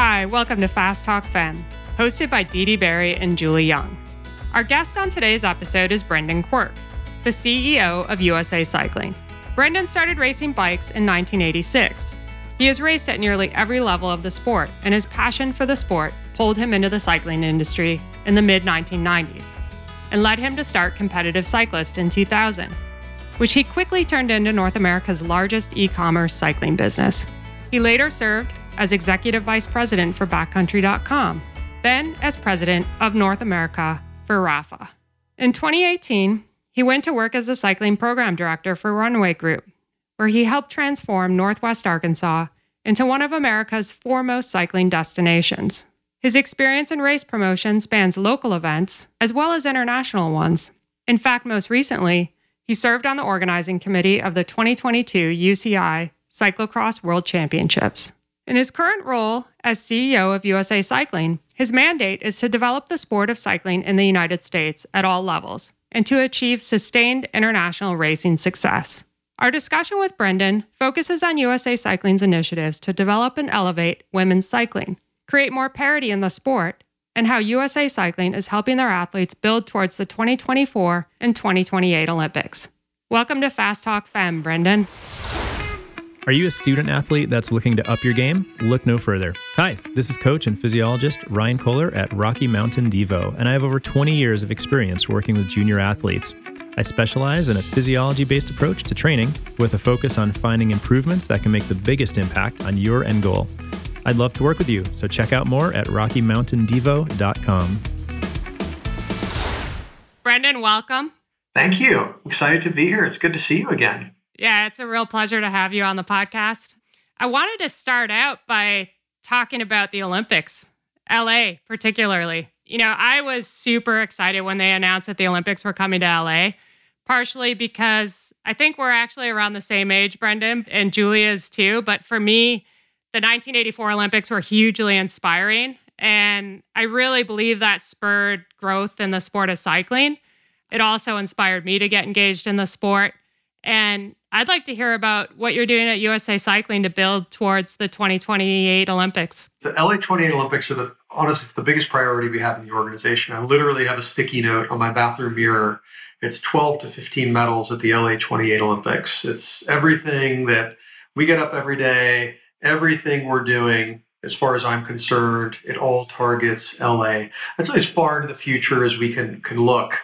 Hi, welcome to Fast Talk Femme, hosted by Dede Barry and Julie Young. Our guest on today's episode is Brendan Quirk, the CEO of USA Cycling. Brendan started racing bikes in 1986. He has raced at nearly every level of the sport, and his passion for the sport pulled him into the cycling industry in the mid 1990s and led him to start Competitive Cyclist in 2000, which he quickly turned into North America's largest e commerce cycling business. He later served as executive vice president for Backcountry.com, then as president of North America for Rapha. In 2018, he went to work as the cycling program director for Runway Group, where he helped transform Northwest Arkansas into one of America's foremost cycling destinations. His experience in race promotion spans local events as well as international ones. In fact, most recently, he served on the organizing committee of the 2022 UCI Cyclocross World Championships. In his current role as CEO of USA Cycling, his mandate is to develop the sport of cycling in the United States at all levels and to achieve sustained international racing success. Our discussion with Brendan focuses on USA Cycling's initiatives to develop and elevate women's cycling, create more parity in the sport, and how USA Cycling is helping their athletes build towards the 2024 and 2028 Olympics. Welcome to Fast Talk Femme, Brendan. Are you a student athlete that's looking to up your game? Look no further. Hi, this is coach and physiologist Ryan Kohler at Rocky Mountain Devo, and I have over 20 years of experience working with junior athletes. I specialize in a physiology based approach to training with a focus on finding improvements that can make the biggest impact on your end goal. I'd love to work with you, so check out more at RockyMountainDevo.com. Brendan, welcome. Thank you. Excited to be here. It's good to see you again. Yeah, it's a real pleasure to have you on the podcast. I wanted to start out by talking about the Olympics, LA particularly. You know, I was super excited when they announced that the Olympics were coming to LA, partially because I think we're actually around the same age, Brendan, and Julia's too. But for me, the 1984 Olympics were hugely inspiring. And I really believe that spurred growth in the sport of cycling. It also inspired me to get engaged in the sport. And I'd like to hear about what you're doing at USA Cycling to build towards the 2028 Olympics. The LA 28 Olympics are the honestly it's the biggest priority we have in the organization. I literally have a sticky note on my bathroom mirror. It's 12 to 15 medals at the LA 28 Olympics. It's everything that we get up every day, everything we're doing as far as I'm concerned, it all targets LA. That's as far into the future as we can can look.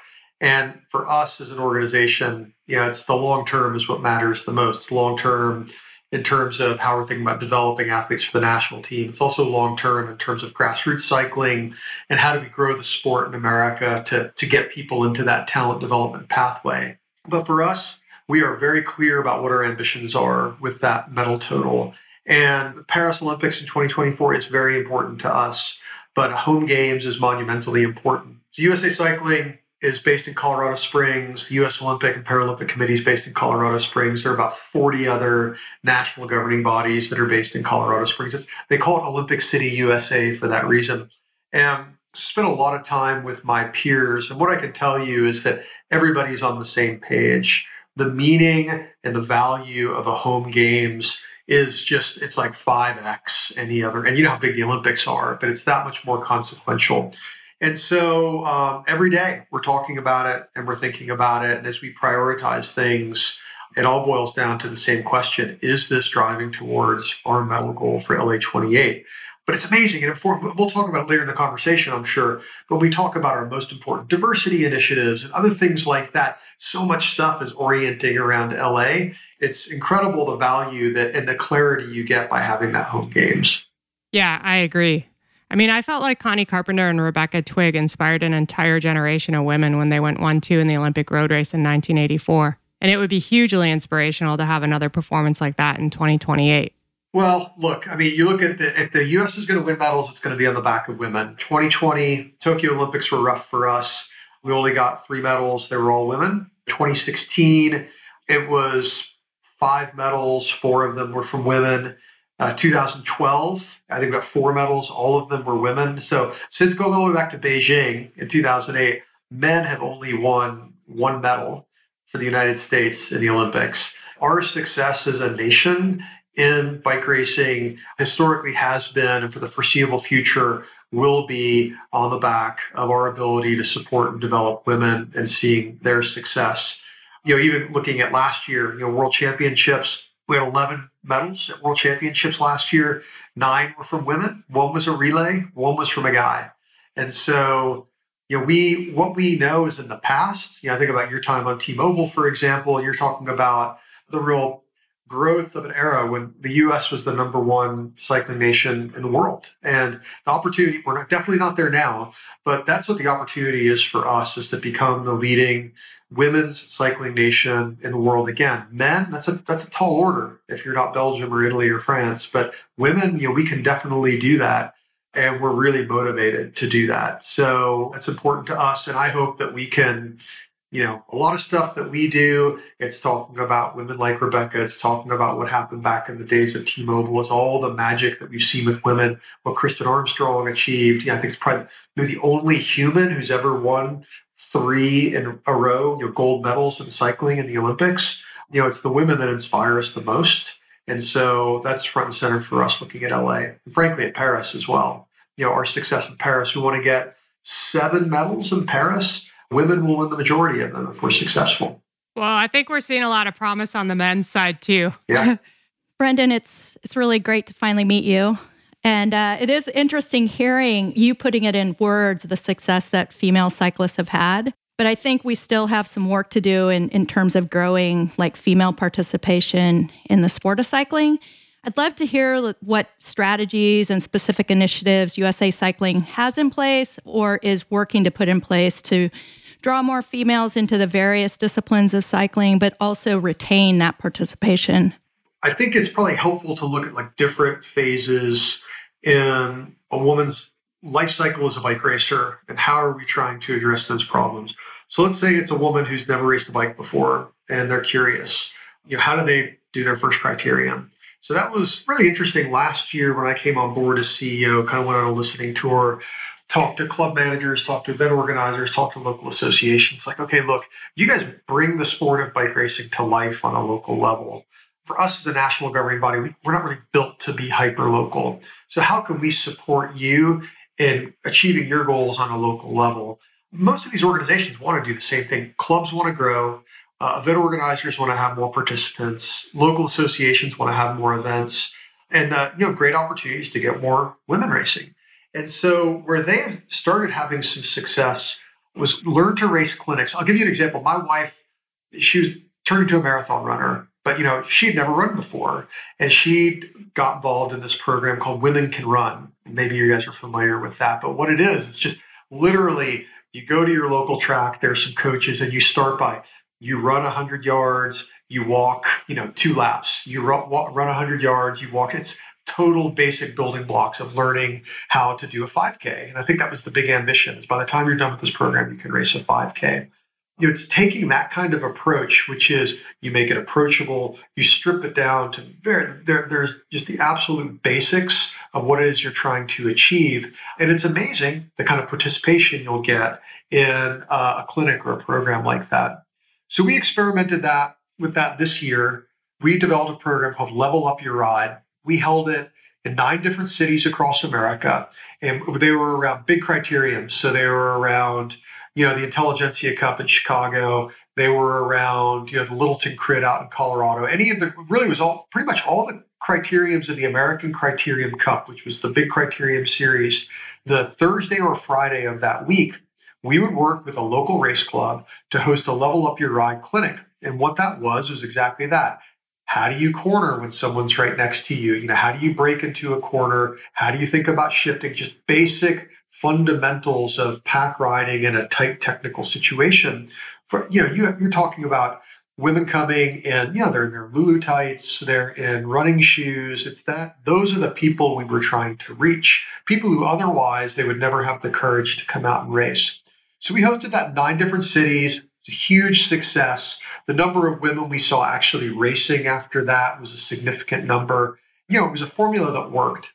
And for us as an organization, you know, it's the long term is what matters the most. Long term in terms of how we're thinking about developing athletes for the national team. It's also long term in terms of grassroots cycling and how do we grow the sport in America to, to get people into that talent development pathway. But for us, we are very clear about what our ambitions are with that medal total. And the Paris Olympics in 2024 is very important to us, but home games is monumentally important. So USA Cycling is based in Colorado Springs. The U.S. Olympic and Paralympic Committee is based in Colorado Springs. There are about 40 other national governing bodies that are based in Colorado Springs. It's, they call it Olympic City USA for that reason. And spent a lot of time with my peers. And what I can tell you is that everybody's on the same page. The meaning and the value of a home games is just it's like 5x any other and you know how big the olympics are but it's that much more consequential and so um, every day we're talking about it and we're thinking about it. And as we prioritize things, it all boils down to the same question Is this driving towards our medal goal for LA 28? But it's amazing. And we'll talk about it later in the conversation, I'm sure. But we talk about our most important diversity initiatives and other things like that. So much stuff is orienting around LA. It's incredible the value that and the clarity you get by having that home games. Yeah, I agree. I mean, I felt like Connie Carpenter and Rebecca Twigg inspired an entire generation of women when they went 1 2 in the Olympic road race in 1984. And it would be hugely inspirational to have another performance like that in 2028. Well, look, I mean, you look at the, if the U.S. is going to win medals, it's going to be on the back of women. 2020 Tokyo Olympics were rough for us. We only got three medals. They were all women. 2016, it was five medals. Four of them were from women. Uh, 2012, I think about four medals. All of them were women. So since going all the way back to Beijing in 2008, men have only won one medal for the United States in the Olympics. Our success as a nation in bike racing historically has been and for the foreseeable future will be on the back of our ability to support and develop women and seeing their success. You know, even looking at last year, you know, world championships, we had 11 medals at world championships last year. Nine were from women. One was a relay. One was from a guy. And so, you know, we, what we know is in the past, you know, I think about your time on T-Mobile, for example, you're talking about the real growth of an era when the US was the number one cycling nation in the world. And the opportunity, we're not, definitely not there now, but that's what the opportunity is for us is to become the leading women's cycling nation in the world again. Men, that's a that's a tall order if you're not Belgium or Italy or France, but women, you know, we can definitely do that and we're really motivated to do that. So that's important to us and I hope that we can you know, a lot of stuff that we do, it's talking about women like Rebecca. It's talking about what happened back in the days of T-Mobile. It's all the magic that we've seen with women, what Kristin Armstrong achieved. Yeah, I think it's probably maybe the only human who's ever won three in a row, you know, gold medals in cycling in the Olympics. You know, it's the women that inspire us the most. And so that's front and center for us looking at LA and frankly at Paris as well. You know, our success in Paris, we want to get seven medals in Paris women will win the majority of them if we're successful. Well, I think we're seeing a lot of promise on the men's side too. Yeah. Brendan, it's it's really great to finally meet you. And uh, it is interesting hearing you putting it in words the success that female cyclists have had. But I think we still have some work to do in, in terms of growing like female participation in the sport of cycling. I'd love to hear what strategies and specific initiatives USA Cycling has in place or is working to put in place to draw more females into the various disciplines of cycling, but also retain that participation? I think it's probably helpful to look at like different phases in a woman's life cycle as a bike racer and how are we trying to address those problems. So let's say it's a woman who's never raced a bike before and they're curious. You know, how do they do their first criterium? So that was really interesting. Last year, when I came on board as CEO, kind of went on a listening tour, talked to club managers, talked to event organizers, talked to local associations. Like, okay, look, you guys bring the sport of bike racing to life on a local level. For us as a national governing body, we, we're not really built to be hyper local. So, how can we support you in achieving your goals on a local level? Most of these organizations want to do the same thing. Clubs want to grow, uh, event organizers want to have more participants. Local associations want to have more events, and uh, you know, great opportunities to get more women racing. And so, where they have started having some success was learn to race clinics. I'll give you an example. My wife, she was turned into a marathon runner, but you know, she had never run before, and she got involved in this program called Women Can Run. Maybe you guys are familiar with that, but what it is, it's just literally you go to your local track. There's some coaches, and you start by you run 100 yards, you walk, you know, two laps. You run, run 100 yards, you walk. It's total basic building blocks of learning how to do a 5K. And I think that was the big ambition is by the time you're done with this program, you can race a 5K. You know, it's taking that kind of approach, which is you make it approachable, you strip it down to very there, there's just the absolute basics of what it is you're trying to achieve. And it's amazing the kind of participation you'll get in uh, a clinic or a program like that. So we experimented that with that this year. We developed a program called Level Up Your Ride. We held it in nine different cities across America, and they were around big criteriums. So they were around, you know, the Intelligentsia Cup in Chicago. They were around, you know, the Littleton Crit out in Colorado. Any of the really was all pretty much all the criteriums of the American Criterium Cup, which was the big criterium series. The Thursday or Friday of that week, we would work with a local race club to host a level up your ride clinic. And what that was was exactly that. How do you corner when someone's right next to you? You know, how do you break into a corner? How do you think about shifting? Just basic fundamentals of pack riding in a tight technical situation. For you know, you, you're talking about women coming in, you know, they're in their Lulu tights, they're in running shoes. It's that those are the people we were trying to reach. People who otherwise they would never have the courage to come out and race. So we hosted that in nine different cities. It's a huge success. The number of women we saw actually racing after that was a significant number. You know, it was a formula that worked.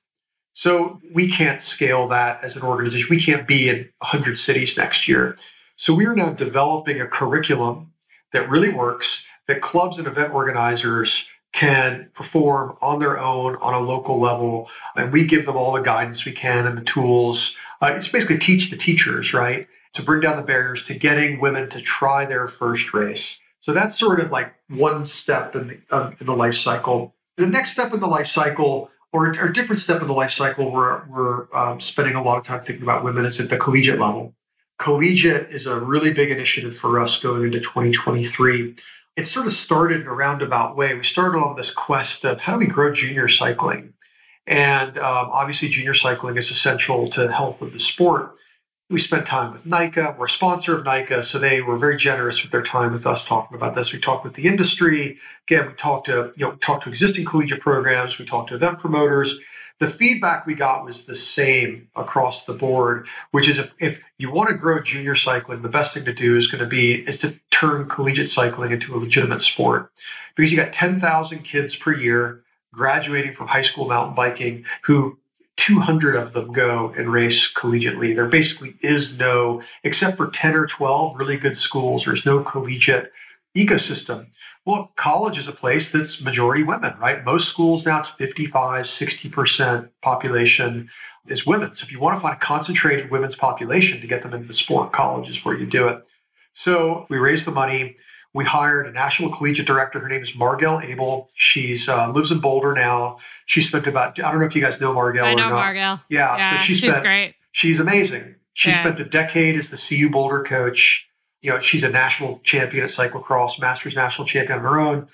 So we can't scale that as an organization. We can't be in 100 cities next year. So we are now developing a curriculum that really works, that clubs and event organizers can perform on their own on a local level. And we give them all the guidance we can and the tools. Uh, it's basically teach the teachers, right? To bring down the barriers to getting women to try their first race. So that's sort of like one step in the, uh, in the life cycle. The next step in the life cycle, or a different step in the life cycle, we're, we're um, spending a lot of time thinking about women is at the collegiate level. Collegiate is a really big initiative for us going into 2023 it sort of started in a roundabout way. We started on this quest of how do we grow junior cycling? And um, obviously, junior cycling is essential to the health of the sport. We spent time with NICA. We're a sponsor of NICA, so they were very generous with their time with us talking about this. We talked with the industry. Again, we talked to you know talked to existing collegiate programs. We talked to event promoters the feedback we got was the same across the board, which is if, if you want to grow junior cycling, the best thing to do is going to be is to turn collegiate cycling into a legitimate sport. Because you got 10,000 kids per year graduating from high school mountain biking who 200 of them go and race collegiately. There basically is no, except for 10 or 12 really good schools, there's no collegiate ecosystem. Well, college is a place that's majority women, right? Most schools now it's 55, 60% population is women. So if you want to find a concentrated women's population to get them into the sport, college is where you do it. So we raised the money. We hired a national collegiate director. Her name is Margell Abel. She's uh, lives in Boulder now. She spent about I don't know if you guys know Margell. I know or not. Margell. Yeah, yeah so she she's great. She's amazing. She Yeah. spent a decade as the CU Boulder coach. You know, she's a national champion at cyclocross, masters national champion on her own.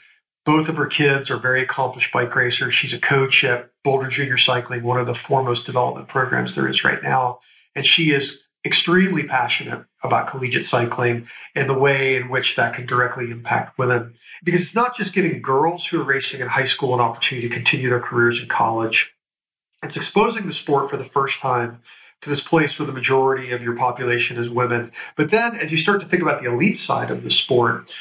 Both of her kids are very accomplished bike racers. She's a coach at Boulder Junior Cycling, one of the foremost development programs there is right now. And she is extremely passionate about collegiate cycling and the way in which that can directly impact women. Because it's not just giving girls who are racing in high school an opportunity to continue their careers in college, it's exposing the sport for the first time to this place where the majority of your population is women. But then as you start to think about the elite side of the sport,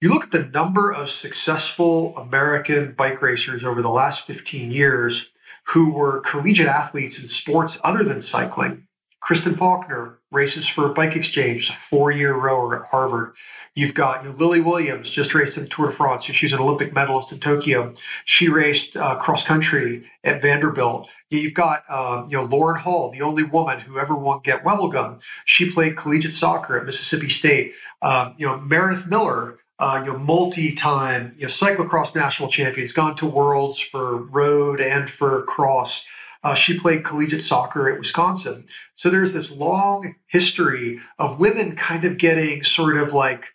you look at the number of successful American bike racers over the last 15 years who were collegiate athletes in sports other than cycling. Kristen Faulkner races for Bike Exchange, a four-year rower at Harvard. You've got you know, Lily Williams, just raced in the Tour de France. She's an Olympic medalist in Tokyo. She raced uh, cross country at Vanderbilt. You've got um, you know Lauren Hall, the only woman who ever won Gent-Wevelgem. She played collegiate soccer at Mississippi State. Um, you know Meredith Miller, uh, you know, multi-time, you know, cyclocross national champion. He's gone to worlds for road and for cross. Uh, she played collegiate soccer at Wisconsin. So there's this long history of women kind of getting sort of like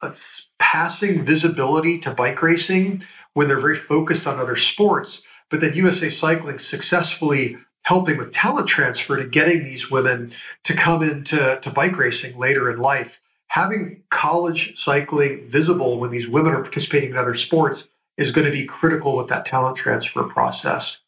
a passing visibility to bike racing when they're very focused on other sports. But then USA Cycling successfully helping with talent transfer to getting these women to come into to bike racing later in life having college cycling visible when these women are participating in other sports is going to be critical with that talent transfer process.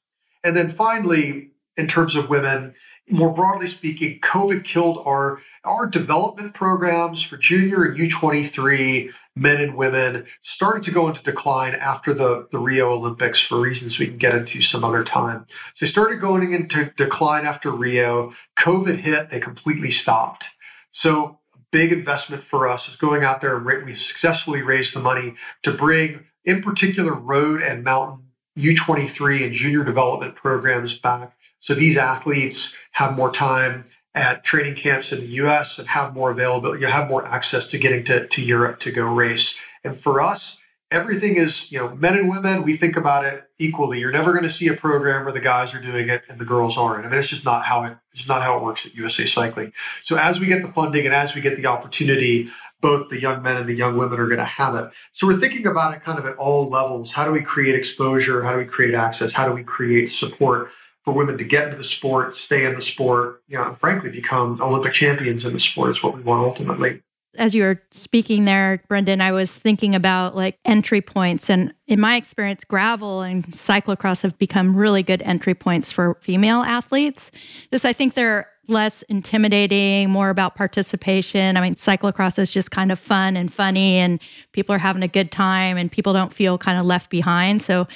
And then finally, in terms of women, more broadly speaking, COVID killed our our development programs for junior and U23 men and women started to go into decline after the, the Rio Olympics for reasons we can get into some other time. So they started going into decline after Rio. COVID hit, they completely stopped. So big investment for us is going out there and we've successfully raised the money to bring, in particular, road and mountain U23 and junior development programs back. So these athletes have more time at training camps in the US and have more availability, you have more access to getting to, to Europe to go race. And for us, everything is, you know, men and women, we think about it equally. You're never going to see a program where the guys are doing it and the girls aren't. I mean, it's just not how it it's not how it works at USA Cycling. So as we get the funding and as we get the opportunity, both the young men and the young women are going to have it. So we're thinking about it kind of at all levels. How do we create exposure? How do we create access? How do we create support for women to get into the sport, stay in the sport, you know, and frankly become Olympic champions in the sport is what we want ultimately. As you were speaking there, Brendan, I was thinking about like entry points. And in my experience, gravel and cyclocross have become really good entry points for female athletes. Because I think they're less intimidating, more about participation. I mean, cyclocross is just kind of fun and funny, and people are having a good time, and people don't feel kind of left behind. So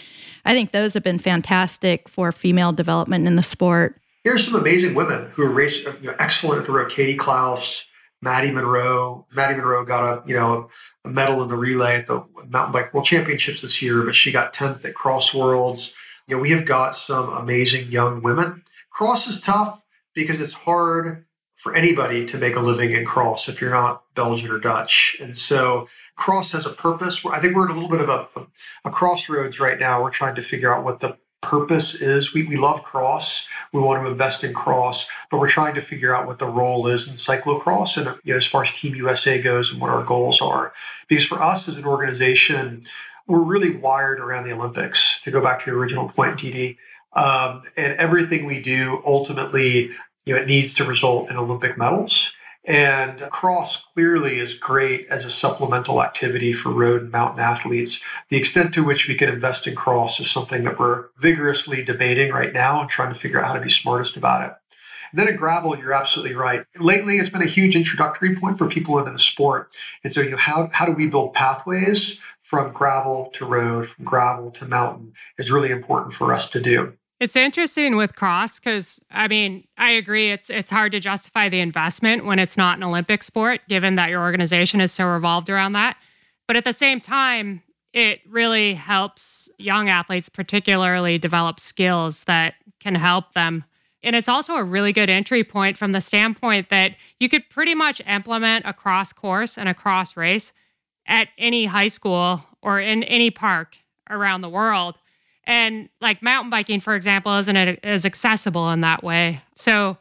I think those have been fantastic for female development in the sport. Here's some amazing women who are race, you know, excellent at the road. Katie Clouse, Maddie Munro. Maddie Munro got a you know a, medal in the relay at the mountain bike world championships this year, but she got 10th at Cross Worlds. You know, we have got some amazing young women. Cross is tough because it's hard for anybody to make a living in cross if you're not Belgian or Dutch. And so cross has a purpose. I think we're at a little bit of a, a crossroads right now. We're trying to figure out what the purpose is. We, we love cross. We want to invest in cross, but we're trying to figure out what the role is in cyclocross and you know, as far as Team USA goes and what our goals are. Because for us as an organization, we're really wired around the Olympics, to go back to your original point, Dede. Um, and everything we do ultimately, you know, it needs to result in Olympic medals. And cross clearly is great as a supplemental activity for road and mountain athletes. The extent to which we can invest in cross is something that we're vigorously debating right now and trying to figure out how to be smartest about it. And then at gravel, you're absolutely right. Lately, it's been a huge introductory point for people into the sport. And so, you know, how, how do we build pathways from gravel to road, from gravel to mountain is really important for us to do. It's interesting with cross because I mean I agree it's it's hard to justify the investment when it's not an Olympic sport, given that your organization is so revolved around that. But at the same time, it really helps young athletes, particularly, develop skills that can help them. And it's also a really good entry point from the standpoint that you could pretty much implement a cross course and a cross race at any high school or in any park around the world and like mountain biking, for example, isn't as accessible in that way. So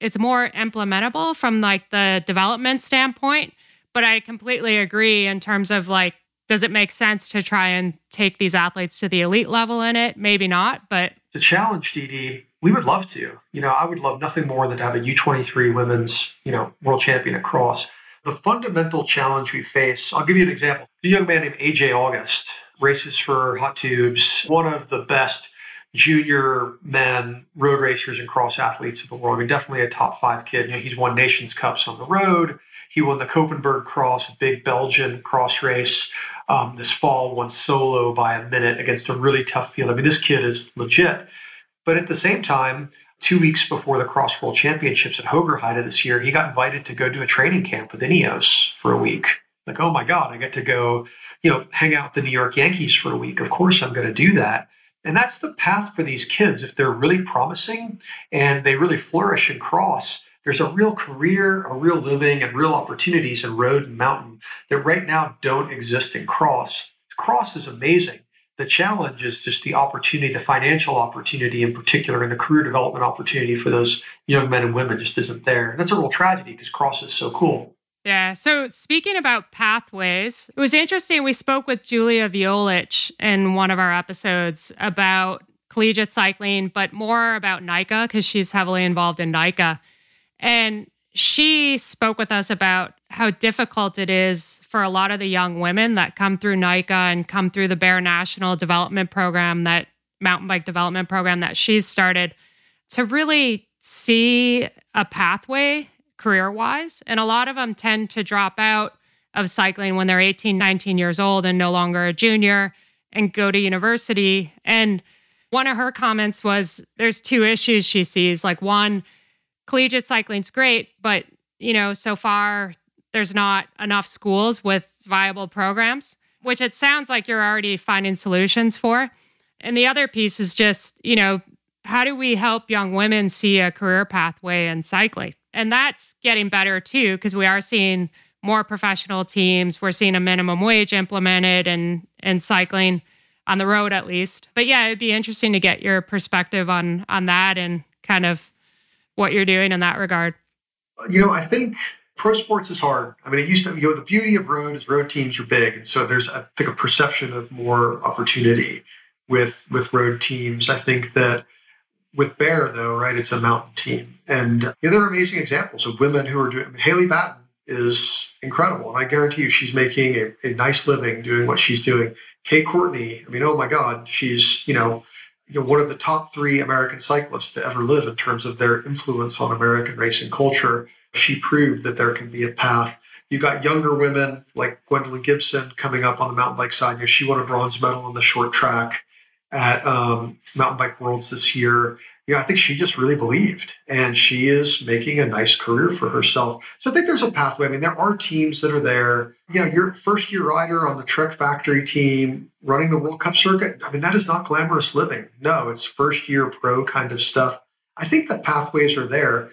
it's more implementable from like the development standpoint. But I completely agree in terms of like, does it make sense to try and take these athletes to the elite level in it? Maybe not, but the challenge, Dede, we would love to. You know, I would love nothing more than to have a U23 women's, you know, world champion across. The fundamental challenge we face, I'll give you an example. A young man named AJ August races for Hot Tubes, one of the best junior men road racers and cross athletes of the world. I mean, definitely a top five kid. You know, he's won Nations Cups on the road. He won the Koppenberg Cross, a big Belgian cross race um, this fall, won solo by a minute against a really tough field. I mean, this kid is legit. But at the same time, two weeks before the Cross World Championships at Hoogerheide this year, he got invited to go do a training camp with Ineos for a week. Like, oh my God, I get to go you know, hang out the New York Yankees for a week. Of course, I'm going to do that. And that's the path for these kids. If they're really promising and they really flourish and cross, there's a real career, a real living, and real opportunities in road and mountain that right now don't exist in cross. Cross is amazing. The challenge is just the opportunity, the financial opportunity in particular, and the career development opportunity for those young men and women just isn't there. And that's a real tragedy because cross is so cool. Yeah. So speaking about pathways, it was interesting. We spoke with Julia Violich in one of our episodes about collegiate cycling, but more about NICA because she's heavily involved in NICA. And she spoke with us about how difficult it is for a lot of the young women that come through NICA and come through the Bear National Development Program, that mountain bike development program that she's started, to really see a pathway career wise. And a lot of them tend to drop out of cycling when they're 18, 19 years old and no longer a junior and go to university. And one of her comments was there's two issues she sees. Like, one, collegiate cycling's great, but, you know, so far there's not enough schools with viable programs, which it sounds like you're already finding solutions for. And the other piece is just, you know, how do we help young women see a career pathway in cycling? And that's getting better too, because we are seeing more professional teams. We're seeing a minimum wage implemented and and cycling on the road at least. But yeah, it'd be interesting to get your perspective on on that and kind of what you're doing in that regard. You know, I think pro sports is hard. I mean, it used to, you know, the beauty of road is road teams are big. And so there's, I think, a perception of more opportunity with with road teams. I think that with Bear, though, right, it's a mountain team. And you know, there are amazing examples of women who are doing, I mean, Haley Batten is incredible. And I guarantee you, she's making a, a nice living doing what she's doing. Kate Courtney, I mean, oh my God, she's, you know, you know, one of the top three American cyclists to ever live in terms of their influence on American racing culture. She proved that there can be a path. You've got younger women like Gwendolyn Gibson coming up on the mountain bike side. You know, she won a bronze medal in the short track at um, Mountain Bike Worlds this year. you know, I think she just really believed and she is making a nice career for herself. So I think there's a pathway. I mean, there are teams that are there. You know, your first year rider on the Trek Factory team running the World Cup circuit. I mean, that is not glamorous living. No, it's first year pro kind of stuff. I think the pathways are there.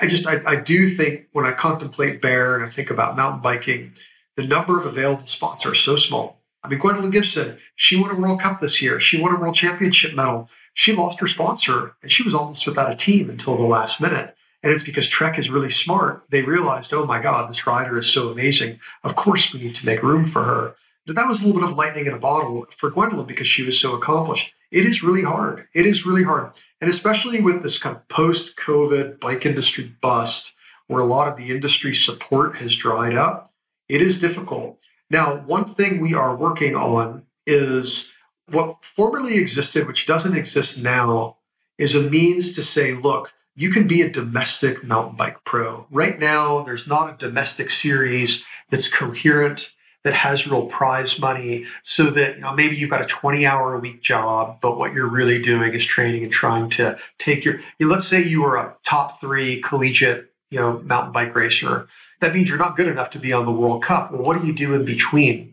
I just, I, I do think when I contemplate Bear and I think about mountain biking, the number of available spots are so small. I mean, Gwendolyn Gibson, she won a World Cup this year. She won a World Championship medal she lost her sponsor and she was almost without a team until the last minute. And it's because Trek is really smart. They realized, oh my God, this rider is so amazing. Of course, we need to make room for her. But that was a little bit of lightning in a bottle for Gwendolyn because she was so accomplished. It is really hard. It is really hard. And especially with this kind of post COVID bike industry bust, where a lot of the industry support has dried up, it is difficult. Now, one thing we are working on is what formerly existed, which doesn't exist now, is a means to say, look, you can be a domestic mountain bike pro. Right now, there's not a domestic series that's coherent, that has real prize money, so that you know maybe you've got a 20 hour a week job, but what you're really doing is training and trying to take your. You know, let's say you were a top three collegiate, you know, mountain bike racer. That means you're not good enough to be on the World Cup. Well, what do you do in between?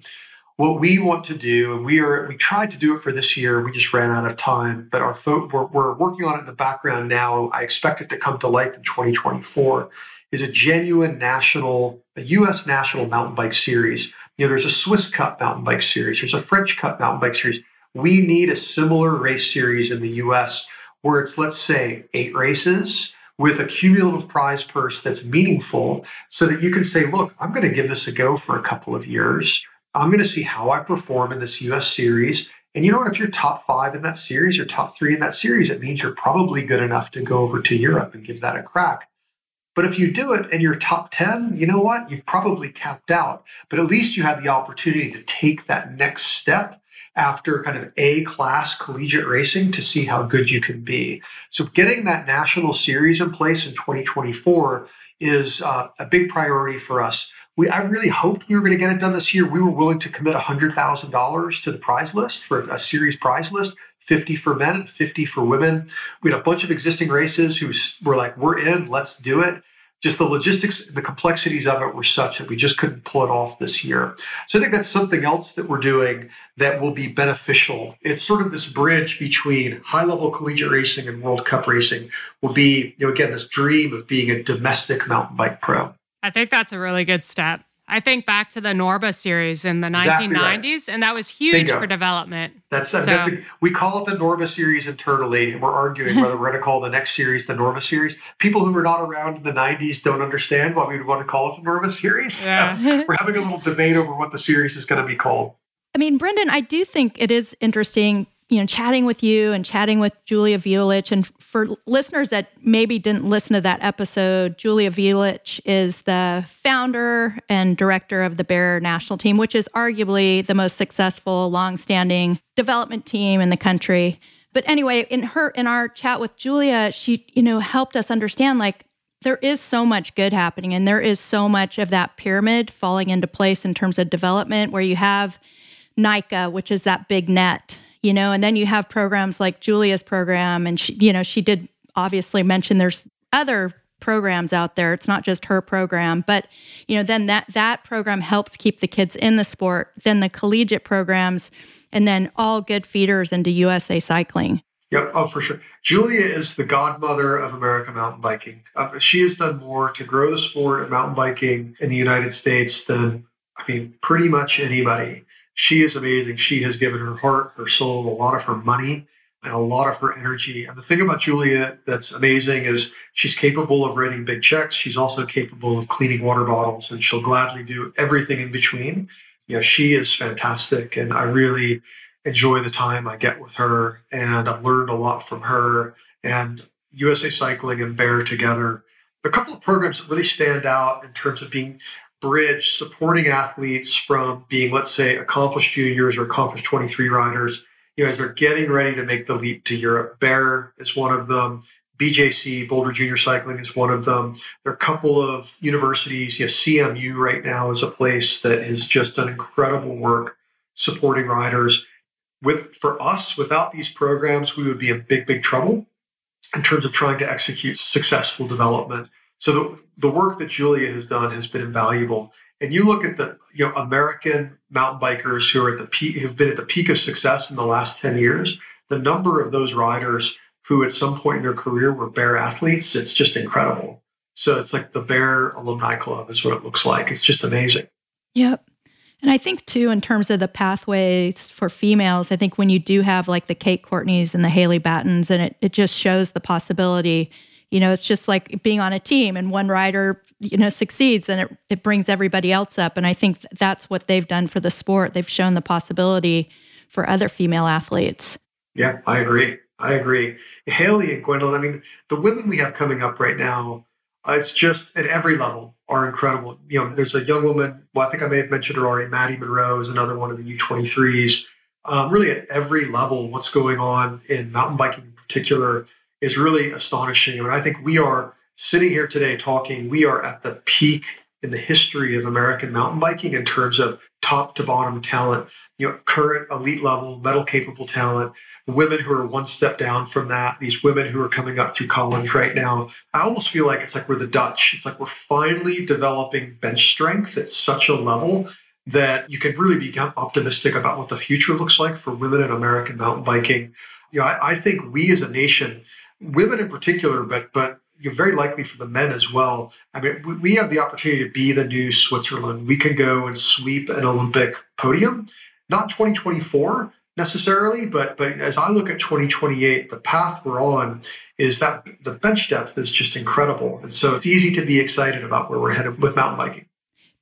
what we want to do, and we are we tried to do it for this year, we just ran out of time. But our fo- we're, we're working on it in the background now. I expect it to come to life in 2024. Is a genuine national, a U.S. national mountain bike series. You know, there's a Swiss Cup mountain bike series. There's a French Cup mountain bike series. We need a similar race series in the U.S. where it's let's say eight races with a cumulative prize purse that's meaningful, so that you can say, look, I'm going to give this a go for a couple of years I'm going to see how I perform in this US series. And you know what? If you're top five in that series or top three in that series, it means you're probably good enough to go over to Europe and give that a crack. But if you do it and you're top 10, you know what? You've probably capped out. But at least you had the opportunity to take that next step after kind of A class collegiate racing to see how good you can be. So getting that national series in place in 2024 is uh, a big priority for us we I really hoped we were going to get it done this year. We were willing to commit $100,000 to the prize list for a series prize list, 50 for men 50 for women. We had a bunch of existing races who were like, we're in, let's do it. Just the logistics, the complexities of it were such that we just couldn't pull it off this year. So I think that's something else that we're doing that will be beneficial. It's sort of this bridge between high level collegiate racing and World Cup racing will be, you know, again, this dream of being a domestic mountain bike pro. I think that's a really good step. I think back to the Norba series in the exactly 1990s, right. and that was huge Bingo. for development. That's, so, that's a, we call it the Norba series internally, and we're arguing whether we're going to call the next series the Norba series. People who were not around in the 90s don't understand why we would want to call it the Norba series. Yeah. So we're having a little debate over what the series is going to be called. I mean, Brendan, I do think it is interesting you know, chatting with you and chatting with Julia Violich. And for listeners that maybe didn't listen to that episode, Julia Violich is the founder and director of the Bear national team, which is arguably the most successful, long-standing development team in the country. But anyway, in her in our chat with Julia, she, you know, helped us understand like there is so much good happening and there is so much of that pyramid falling into place in terms of development where you have NICA, which is that big net you know, and then you have programs like Julia's program. And she, you know, she did obviously mention there's other programs out there. It's not just her program, but you know, then that that program helps keep the kids in the sport. Then the collegiate programs, and then all good feeders into USA Cycling. Yep, oh for sure. Julia is the godmother of American mountain biking. Uh, she has done more to grow the sport of mountain biking in the United States than I mean, pretty much anybody. She is amazing. She has given her heart, her soul, a lot of her money, and a lot of her energy. And the thing about Julia that's amazing is she's capable of writing big checks. She's also capable of cleaning water bottles, and she'll gladly do everything in between. You know, she is fantastic, and I really enjoy the time I get with her. And I've learned a lot from her and USA Cycling and Bear together. A couple of programs that really stand out in terms of being bridge supporting athletes from being, let's say, accomplished juniors or accomplished 23 riders, you know, as they're getting ready to make the leap to Europe. Bear is one of them. BJC, Boulder Junior Cycling, is one of them. There are a couple of universities. You know, CMU right now is a place that has just done incredible work supporting riders. With for us, without these programs, we would be in big, big trouble. in terms of trying to execute successful development. So the, the work that Julia has done has been invaluable. And you look at the you know American mountain bikers who are at the peak, who've been at the peak of success in the last 10 years, the number of those riders who at some point in their career were bear athletes, it's just incredible. So it's like the Bear Alumni Club is what it looks like. It's just amazing. Yep. And I think too, in terms of the pathways for females, I think when you do have like the Kate Courtneys and the Haley Battens, and it, it just shows the possibility. You know, it's just like being on a team and one rider, you know, succeeds and it, it brings everybody else up. And I think that's what they've done for the sport. They've shown the possibility for other female athletes. Yeah, I agree. I agree. Haley and Gwendolyn, I mean, the women we have coming up right now, uh, it's just at every level are incredible. You know, there's a young woman, well, I think I may have mentioned her already, Maddie Munro is another one of the U23s. Um, really at every level, what's going on in mountain biking in particular is really astonishing. I mean, I think we are sitting here today talking, we are at the peak in the history of American mountain biking in terms of top to bottom talent, you know, current elite level, medal capable talent the women who are one step down from that, these women who are coming up through college right now, I almost feel like it's like we're the Dutch. It's like we're finally developing bench strength at such a level that you can really become optimistic about what the future looks like for women in American mountain biking. You know, I, I think we as a nation, women in particular, but but you're very likely for the men as well. I mean, we, have the opportunity to be the new Switzerland. We can go and sweep an Olympic podium, not 2024 necessarily, but but as I look at 2028, the path we're on is that the bench depth is just incredible. And so it's easy to be excited about where we're headed with mountain biking.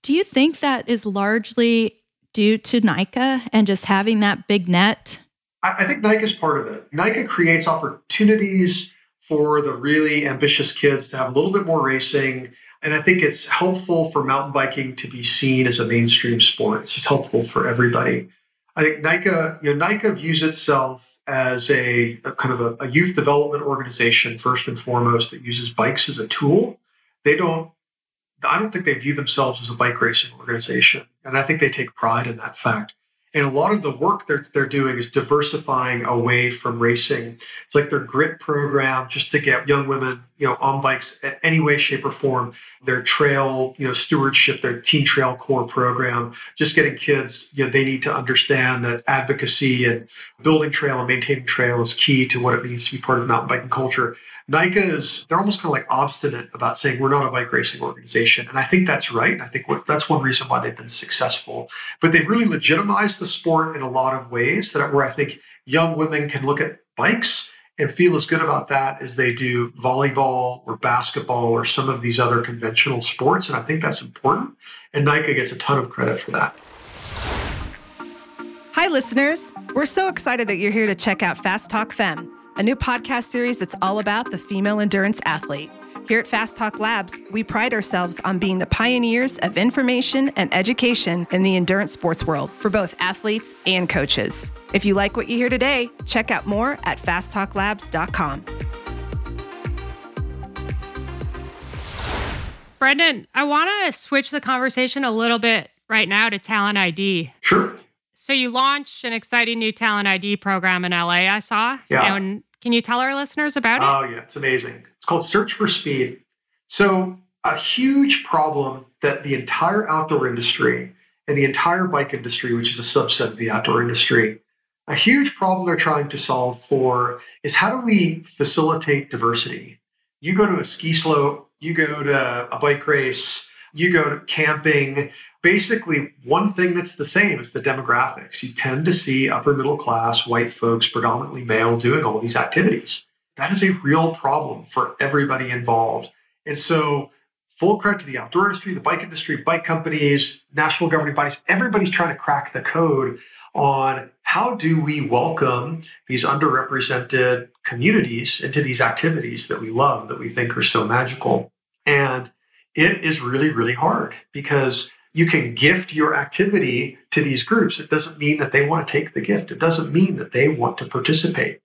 Do you think that is largely due to NICA and just having that big net? I, I think NICA is part of it. NICA creates opportunities for the really ambitious kids to have a little bit more racing. And I think it's helpful for mountain biking to be seen as a mainstream sport. It's just helpful for everybody. I think NICA, you know, NICA views itself as a, a kind of a, a, youth development organization first and foremost that uses bikes as a tool. They don't. I don't think they view themselves as a bike racing organization, and I think they take pride in that fact. And a lot of the work they're, they're doing is diversifying away from racing. It's like their grit program just to get young women, you know, on bikes in any way, shape, or form. Their trail, you know, stewardship, their teen trail core program, just getting kids, you know, they need to understand that advocacy and building trail and maintaining trail is key to what it means to be part of mountain biking culture. NICA is, they're almost kind of like obstinate about saying we're not a bike racing organization. And I think that's right. And I think what, that's one reason why they've been successful. But they've really legitimized the sport in a lot of ways that where I think young women can look at bikes and feel as good about that as they do volleyball or basketball or some of these other conventional sports. And I think that's important. And NICA gets a ton of credit for that. Hi, listeners. We're so excited that you're here to check out Fast Talk Femme a new podcast series that's all about the female endurance athlete. Here at Fast Talk Labs, we pride ourselves on being the pioneers of information and education in the endurance sports world for both athletes and coaches. If you like what you hear today, check out more at fasttalklabs.com. Brendan, I want to switch the conversation a little bit right now to Talent ID. Sure. So you launched an exciting new Talent ID program in LA, I saw. Yeah. And can you tell our listeners about it? Oh, yeah, it's amazing. It's called Search for Speed. So, a huge problem that the entire outdoor industry and the entire bike industry, which is a subset of the outdoor industry, a huge problem they're trying to solve for is how do we facilitate diversity? You go to a ski slope, you go to a bike race, you go to camping, basically one thing that's the same is the demographics. You tend to see upper middle class white folks, predominantly male, doing all these activities. That is a real problem for everybody involved. And so, full credit to the outdoor industry, the bike industry, bike companies, national governing bodies, everybody's trying to crack the code on how do we welcome these underrepresented communities into these activities that we love, that we think are so magical. And it is really, really hard because you can gift your activity to these groups. It doesn't mean that they want to take the gift. It doesn't mean that they want to participate.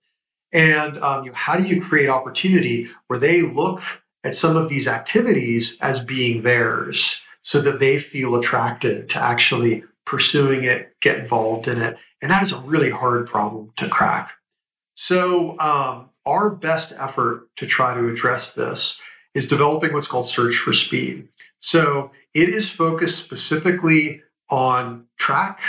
And um, you know, how do you create opportunity where they look at some of these activities as being theirs so that they feel attracted to actually pursuing it, get involved in it? And that is a really hard problem to crack. So um, our best effort to try to address this is developing what's called Search for Speed. So it is focused specifically on track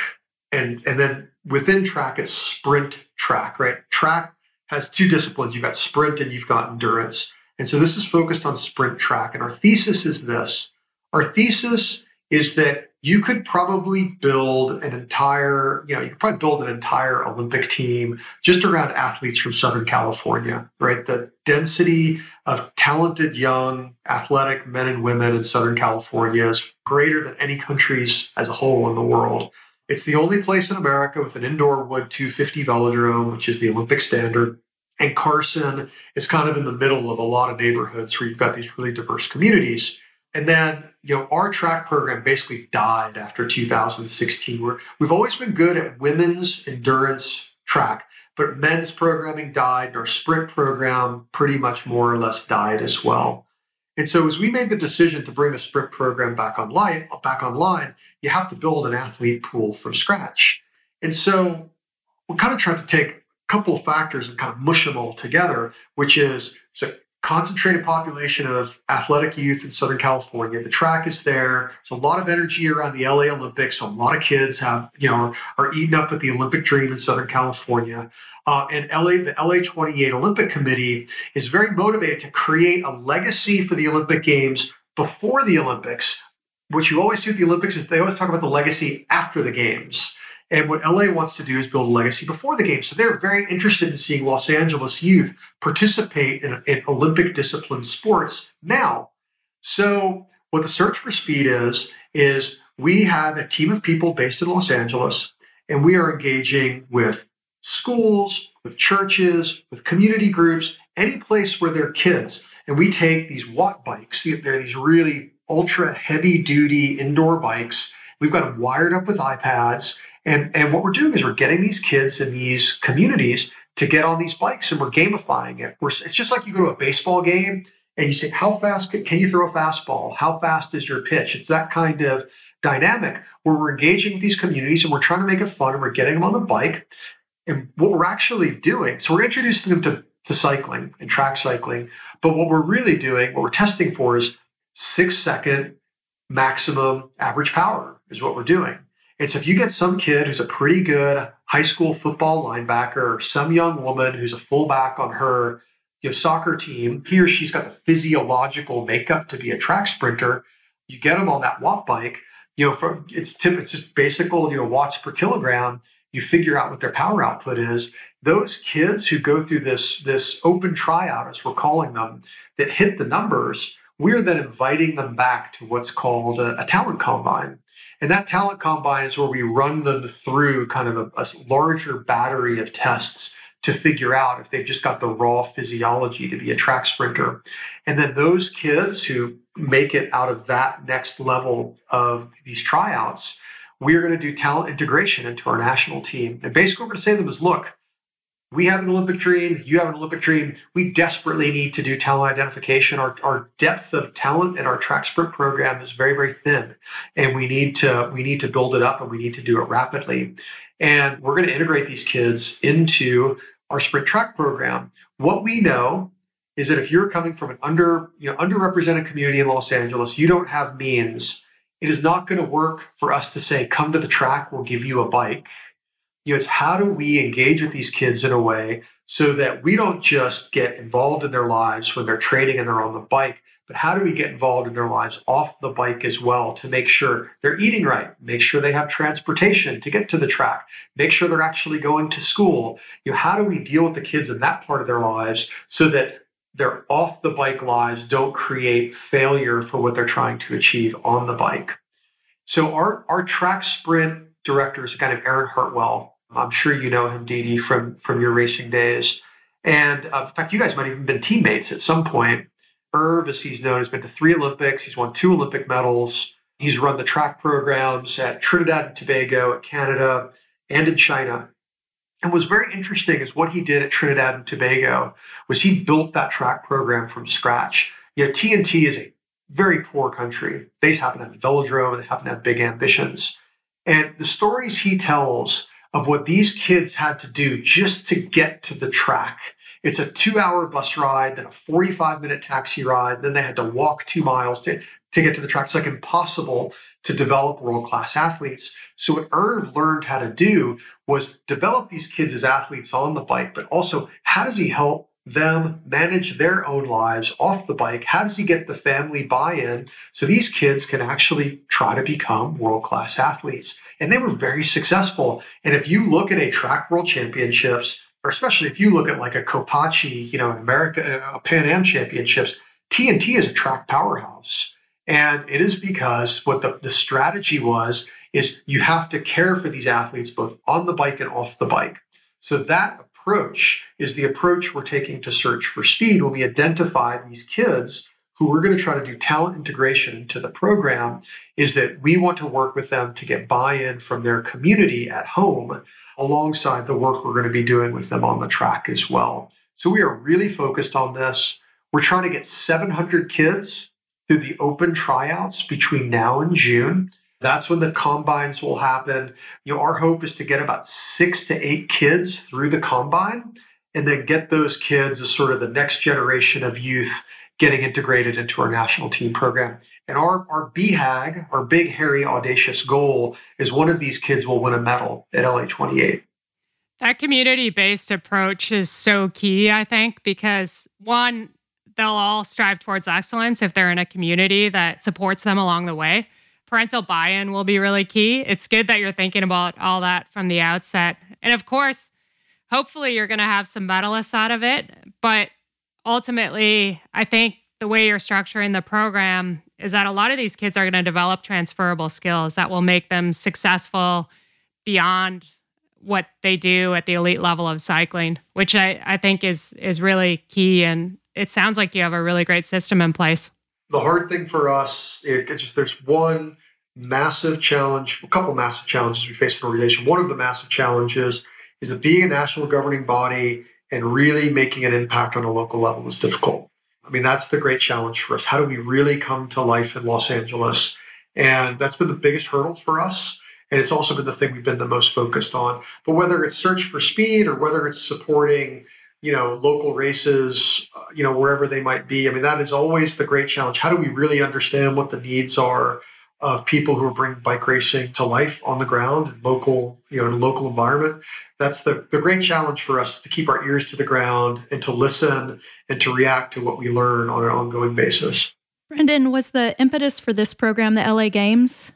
and, and then within track, it's sprint track, right? Track has two disciplines. You've got sprint and you've got endurance. And so this is focused on sprint track. And our thesis is this our thesis is that you could probably build an entire, you know, you could probably build an entire Olympic team just around athletes from Southern California, right? The density of talented, young, athletic men and women in Southern California is greater than any countries as a whole in the world. It's the only place in America with an indoor wood 250 velodrome, which is the Olympic standard. And Carson is kind of in the middle of a lot of neighborhoods where you've got these really diverse communities. And then, you know, our track program basically died after 2016. Where we've always been good at women's endurance track, but men's programming died, and our sprint program pretty much more or less died as well. And so as we made the decision to bring the sprint program back online, back online, you have to build an athlete pool from scratch. And so we're kind of trying to take a couple of factors and kind of mush them all together, which is concentrated population of athletic youth in Southern California. The track is there. There's a lot of energy around the LA Olympics. So a lot of kids have, you know, are, are eating up with the Olympic dream in Southern California. Uh, and LA, the LA 28 Olympic Committee is very motivated to create a legacy for the Olympic Games before the Olympics. What you always see with the Olympics is they always talk about the legacy after the games. And what LA wants to do is build a legacy before the game. So they're very interested in seeing Los Angeles youth participate in, in Olympic discipline sports now. So what the search for speed is, is we have a team of people based in Los Angeles, and we are engaging with schools, with churches, with community groups, any place where there are kids. And we take these watt bikes, they're these really ultra heavy duty indoor bikes. We've got them wired up with iPads. And, and what we're doing is we're getting these kids in these communities to get on these bikes and we're gamifying it. We're, it's just like you go to a baseball game and you say, How fast can, can you throw a fastball? How fast is your pitch? It's that kind of dynamic where we're engaging these communities and we're trying to make it fun and we're getting them on the bike and what we're actually doing, so we're introducing them to, to cycling and track cycling, but what we're really doing, what we're testing for is six second maximum average power is what we're doing. And so if you get some kid who's a pretty good high school football linebacker or some young woman who's a fullback on her you know, soccer team, he or she's got the physiological makeup to be a track sprinter, you get them on that watt bike, you know, for it's tip, it's just basic you know, watts per kilogram you figure out what their power output is. Those kids who go through this this open tryout as we're calling them that hit the numbers we're then inviting them back to what's called a, a talent combine and that talent combine is where we run them through kind of a, a larger battery of tests to figure out if they've just got the raw physiology to be a track sprinter. And then those kids who make it out of that next level of these tryouts, we are going to do talent integration into our national team. And basically, what we're going to say to them is look, we have an Olympic dream, you have an Olympic dream. We desperately need to do talent identification. Our, our depth of talent in our track sprint program is very, very thin. And we need to we need to build it up and we need to do it rapidly. And we're going to integrate these kids into our sprint track program. What we know is that if you're coming from an under, you know, underrepresented community in Los Angeles, you don't have means it is not going to work for us to say, come to the track, we'll give you a bike. You know, it's how do we engage with these kids in a way so that we don't just get involved in their lives when they're training and they're on the bike, but how do we get involved in their lives off the bike as well to make sure they're eating right, make sure they have transportation to get to the track, make sure they're actually going to school. You know, how do we deal with the kids in that part of their lives so that their off the bike lives don't create failure for what they're trying to achieve on the bike. So our, our track sprint director is a guy named Erin Hartwell. I'm sure you know him, Dee from, from your racing days. And uh, in fact, you guys might have even been teammates at some point. Irv, as he's known, has been to three Olympics. He's won two Olympic medals. He's run the track programs at Trinidad and Tobago, at Canada, and in China. And what's very interesting is what he did at Trinidad and Tobago was he built that track program from scratch. You know, TNT is a very poor country. They happen to have a velodrome and they happen to have big ambitions. And the stories he tells of what these kids had to do just to get to the track It's a two hour bus ride, then a 45 minute taxi ride. Then they had to walk two miles to, to get to the track. It's like impossible to develop world class athletes. So, what Irv learned how to do was develop these kids as athletes on the bike, but also how does he help them manage their own lives off the bike? How does he get the family buy in so these kids can actually try to become world class athletes? And they were very successful. And if you look at a track world championships, or especially if you look at like a Kopachi, you know, in America, a Pan Am championships, TNT is a track powerhouse. And it is because what the, the strategy was is you have to care for these athletes both on the bike and off the bike. So that approach is the approach we're taking to search for speed when we identify these kids who we're going to try to do talent integration into the program is that we want to work with them to get buy-in from their community at home alongside the work we're going to be doing with them on the track as well. So we are really focused on this. We're trying to get 700 kids through the open tryouts between now and June. That's when the combines will happen. You know, our hope is to get about six to eight kids through the combine and then get those kids as sort of the next generation of youth getting integrated into our national team program. And our, our BHAG, our big, hairy, audacious goal is one of these kids will win a medal at LA28. That community based approach is so key, I think, because one, they'll all strive towards excellence if they're in a community that supports them along the way. Parental buy in will be really key. It's good that you're thinking about all that from the outset. And of course, hopefully, you're going to have some medalists out of it. But ultimately, I think the way you're structuring the program is that a lot of these kids are going to develop transferable skills that will make them successful beyond what they do at the elite level of cycling, which I, I think is is really key. And it sounds like you have a really great system in place. The hard thing for us, it, it's just there's one massive challenge, a couple massive challenges we face in the organization. One of the massive challenges is that being a national governing body and really making an impact on a local level is difficult. I mean, that's the great challenge for us. How do we really come to life in Los Angeles? And that's been the biggest hurdle for us. And it's also been the thing we've been the most focused on. But whether it's search for speed or whether it's supporting, you know, local races, uh, you know, wherever they might be, I mean, that is always the great challenge. How do we really understand what the needs are of people who are bringing bike racing to life on the ground in local, you know, in a local environment? that's the, the great challenge for us to keep our ears to the ground and to listen and to react to what we learn on an ongoing basis. Brendan, was the impetus for this program the LA Games?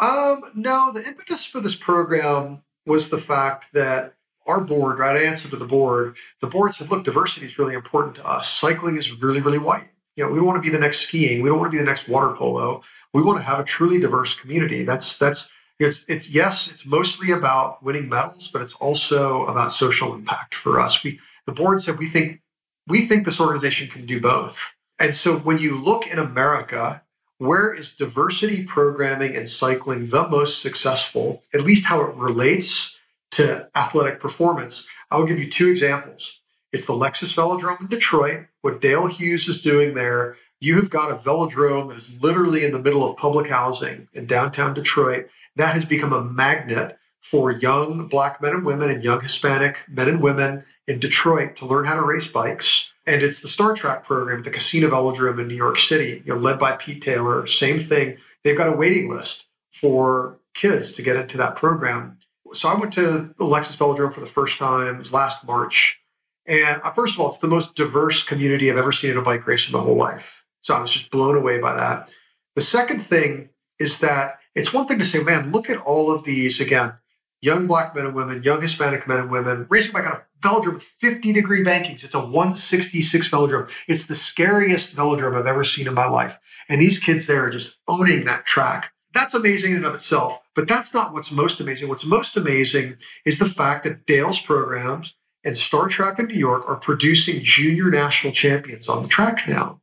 Um, no, the impetus for this program was the fact that our board, right? I answered to the board. The board said, look, diversity is really important to us. Cycling is really, really white. You know, we don't want to be the next skiing. We don't want to be the next water polo. We want to have a truly diverse community. That's that's it's it's yes, it's mostly about winning medals, but it's also about social impact for us. We the board said we think we think this organization can do both. And so when you look in America, where is diversity programming and cycling the most successful, at least how it relates to athletic performance? I'll give you two examples. It's the Lexus Velodrome in Detroit, what Dale Hughes is doing there. You have got a velodrome that is literally in the middle of public housing in downtown Detroit that has become a magnet for young black men and women and young Hispanic men and women in Detroit to learn how to race bikes. And it's the Star Track program at the Kissena Velodrome in New York City, you know, led by Pete Taylor. Same thing. They've got a waiting list for kids to get into that program. So I went to the Lexus Velodrome for the first time. It was last March. And uh, first of all, it's the most diverse community I've ever seen in a bike race in my whole life. So I was just blown away by that. The second thing is that it's one thing to say, man, look at all of these again, young black men and women, young Hispanic men and women racing bike on a velodrome with 50 degree bankings. It's a 166 velodrome. It's the scariest velodrome I've ever seen in my life. And these kids there are just owning that track. That's amazing in and of itself. But that's not what's most amazing. What's most amazing is the fact that Dale's programs and Star Track in New York are producing junior national champions on the track now.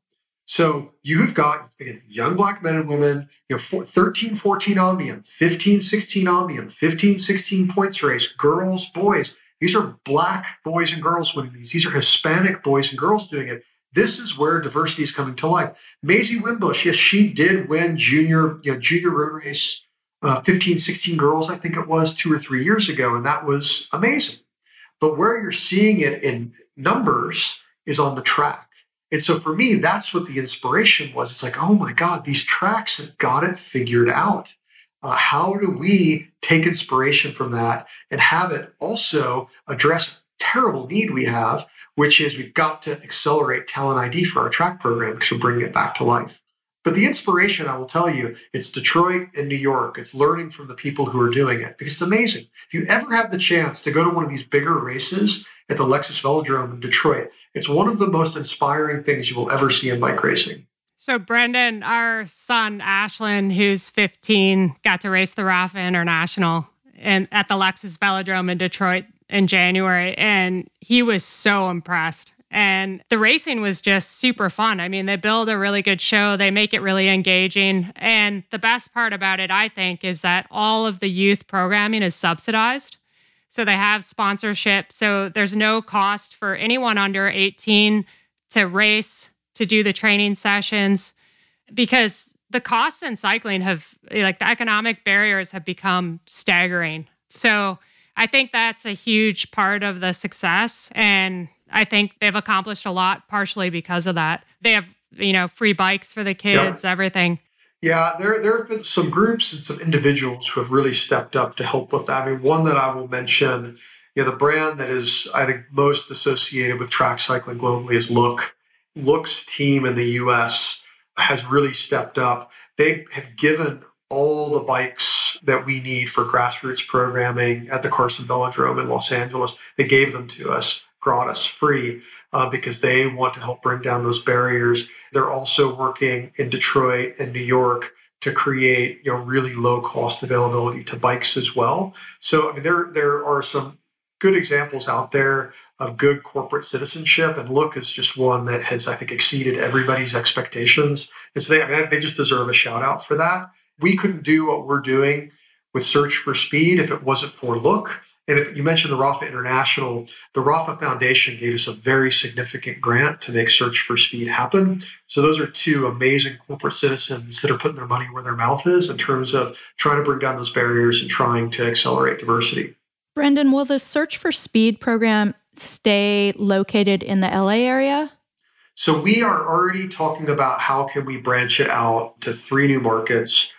So you have got again, young black men and women, you know, 13, 14 Omnium, 15, 16 Omnium, 15, 16 points race, girls, boys. These are black boys and girls winning these. These are Hispanic boys and girls doing it. This is where diversity is coming to life. Maisie Wimbush, yes, she did win junior, you know, junior road race, uh, 15, 16 girls, I think it was two or three years ago, and that was amazing. But where you're seeing it in numbers is on the track. And so for me, that's what the inspiration was. It's like, oh my God, these tracks have got it figured out. Uh, how do we take inspiration from that and have it also address a terrible need we have, which is we've got to accelerate talent ID for our track program because we're bringing it back to life. But the inspiration, I will tell you, it's Detroit and New York. It's learning from the people who are doing it because it's amazing. If you ever have the chance to go to one of these bigger races at the Lexus Velodrome in Detroit, it's one of the most inspiring things you will ever see in bike racing. So, Brendan, our son Ashlyn, who's 15, got to race the Rapha International and at the Lexus Velodrome in Detroit in January, and he was so impressed. And the racing was just super fun. I mean, they build a really good show, they make it really engaging. And the best part about it, I think, is that all of the youth programming is subsidized. So they have sponsorship. So there's no cost for anyone under 18 to race, to do the training sessions, because the costs in cycling have, like, the economic barriers have become staggering. So I think that's a huge part of the success. And I think they've accomplished a lot partially because of that. They have, you know, free bikes for the kids, yeah. everything. Yeah, there there have been some groups and some individuals who have really stepped up to help with that. I mean, one that I will mention, you know, the brand that is I think most associated with track cycling globally is Look. Look's team in the US has really stepped up. They have given all the bikes that we need for grassroots programming at the Carson Velodrome in Los Angeles. They gave them to us gratis free uh, because they want to help bring down those barriers. They're also working in Detroit and New York to create you know really low cost availability to bikes as well. So I mean there there are some good examples out there of good corporate citizenship and look is just one that has I think exceeded everybody's expectations. And so they I mean, they just deserve a shout out for that. We couldn't do what we're doing with Search for Speed if it wasn't for Look. And if you mentioned the Rapha International, the Rapha Foundation gave us a very significant grant to make Search for Speed happen. So those are two amazing corporate citizens that are putting their money where their mouth is in terms of trying to bring down those barriers and trying to accelerate diversity. Brendan, will the Search for Speed program stay located in the LA area? So we are already talking about how can we branch it out to three new markets,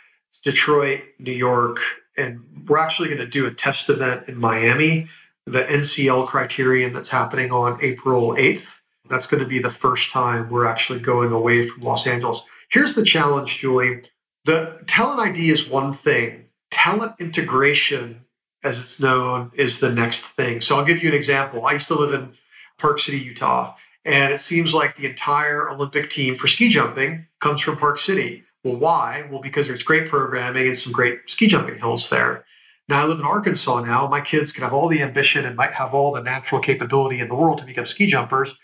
Detroit, New York, and we're actually going to do a test event in Miami, the NCL criterium that's happening on April 8th. That's going to be the first time we're actually going away from Los Angeles. Here's the challenge, Julie. The talent ID is one thing. Talent integration, as it's known, is the next thing. So I'll give you an example. I used to live in Park City, Utah, and it seems like the entire Olympic team for ski jumping comes from Park City. Well, why? Well, because there's great programming and some great ski jumping hills there. Now I live in Arkansas now. My kids can have all the ambition and might have all the natural capability in the world to become ski jumpers,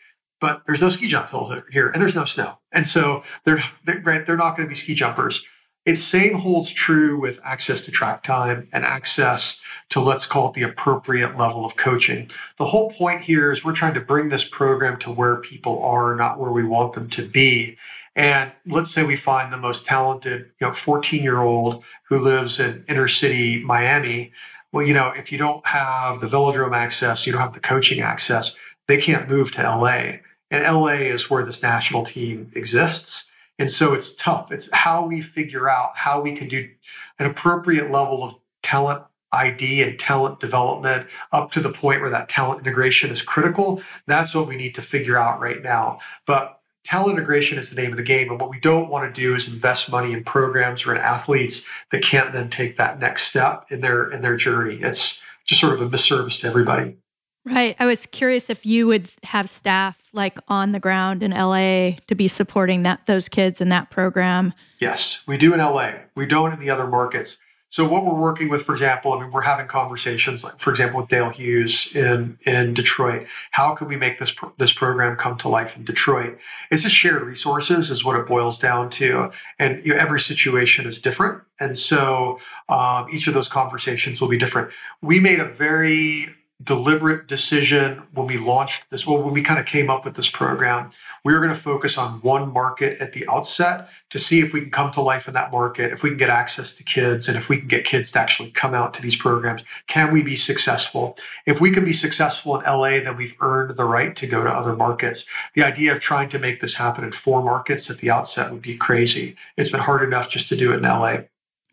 but there's no ski jump hill here and there's no snow. And so they're, they're, they're not going to be ski jumpers. It same holds true with access to track time and access to let's call it the appropriate level of coaching. The whole point here is we're trying to bring this program to where people are, not where we want them to be. And let's say we find the most talented, you know, 14 year old who lives in inner city Miami. Well, you know, if you don't have the velodrome access, you don't have the coaching access, they can't move to LA. And LA is where this national team exists. And so it's tough. It's how we figure out how we can do an appropriate level of talent ID and talent development up to the point where that talent integration is critical. That's what we need to figure out right now. But talent integration is the name of the game. And what we don't want to do is invest money in programs or in athletes that can't then take that next step in their in their journey. It's just sort of a misservice to everybody. Right. I was curious if you would have staff like on the ground in LA to be supporting that those kids in that program. Yes, we do in LA. We don't in the other markets. So what we're working with, for example, I mean, we're having conversations, like for example, with Dale Hughes in in Detroit. How can we make this pro- this program come to life in Detroit? It's just shared resources, is what it boils down to, and you know, every situation is different, and so um, each of those conversations will be different. We made a very deliberate decision when we launched this, well, when we kind of came up with this program, we were going to focus on one market at the outset to see if we can come to life in that market, if we can get access to kids, and if we can get kids to actually come out to these programs. Can we be successful? If we can be successful in LA, then we've earned the right to go to other markets. The idea of trying to make this happen in four markets at the outset would be crazy. It's been hard enough just to do it in LA.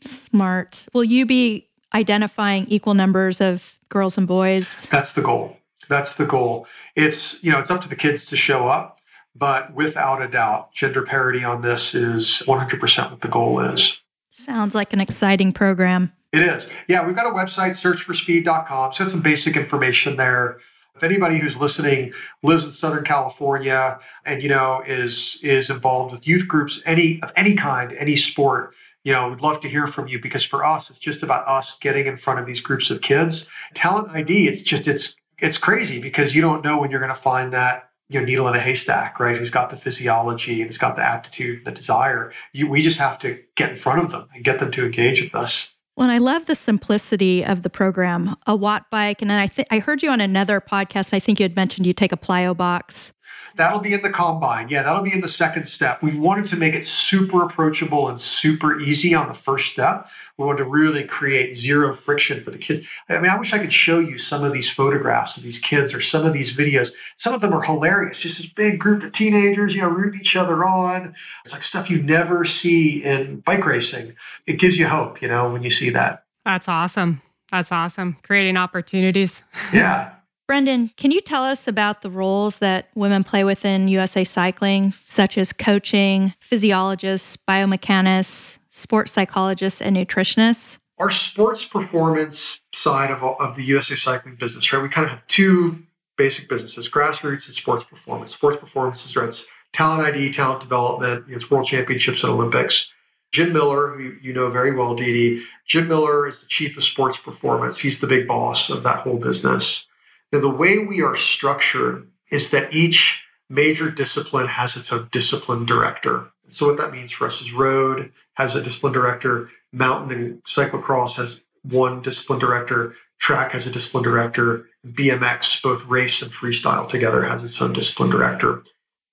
Smart. Will you be identifying equal numbers of girls and boys? That's the goal. That's the goal. It's, you know, it's up to the kids to show up, but without a doubt, gender parity on this is 100% what the goal is. Sounds like an exciting program. It is. Yeah, we've got a website, searchforspeed.com. So, some basic information there. If anybody who's listening lives in Southern California and you know is is involved with youth groups, any of any kind, any sport, you know, we'd love to hear from you because for us, it's just about us getting in front of these groups of kids. Talent ID, it's just it's it's crazy because you don't know when you're going to find that you know needle in a haystack, right? Who's got the physiology and has got the aptitude, the desire. You, we just have to get in front of them and get them to engage with us. Well, and I love the simplicity of the program. A watt bike, and then I think I heard you on another podcast. I think you had mentioned you take a plyo box. That'll be in the combine. Yeah, that'll be in the second step. We wanted to make it super approachable and super easy on the first step. We wanted to really create zero friction for the kids. I mean, I wish I could show you some of these photographs of these kids or some of these videos. Some of them are hilarious. Just this big group of teenagers, you know, rooting each other on. It's like stuff you never see in bike racing. It gives you hope, you know, when you see that. That's awesome. That's awesome. Creating opportunities. Yeah. Brendan, can you tell us about the roles that women play within USA Cycling, such as coaching, physiologists, biomechanists, sports psychologists, and nutritionists? Our sports performance side of, of the USA Cycling business, right? We kind of have two basic businesses grassroots and sports performance. Sports performance is right, it's talent ID, talent development, it's world championships and Olympics. Jim Miller, who you know very well, Dee Jim Miller is the chief of sports performance. He's the big boss of that whole business. Now, the way we are structured is that each major discipline has its own discipline director. So, what that means for us is road has a discipline director, mountain and cyclocross has one discipline director, track has a discipline director, BMX, both race and freestyle together, has its own discipline director.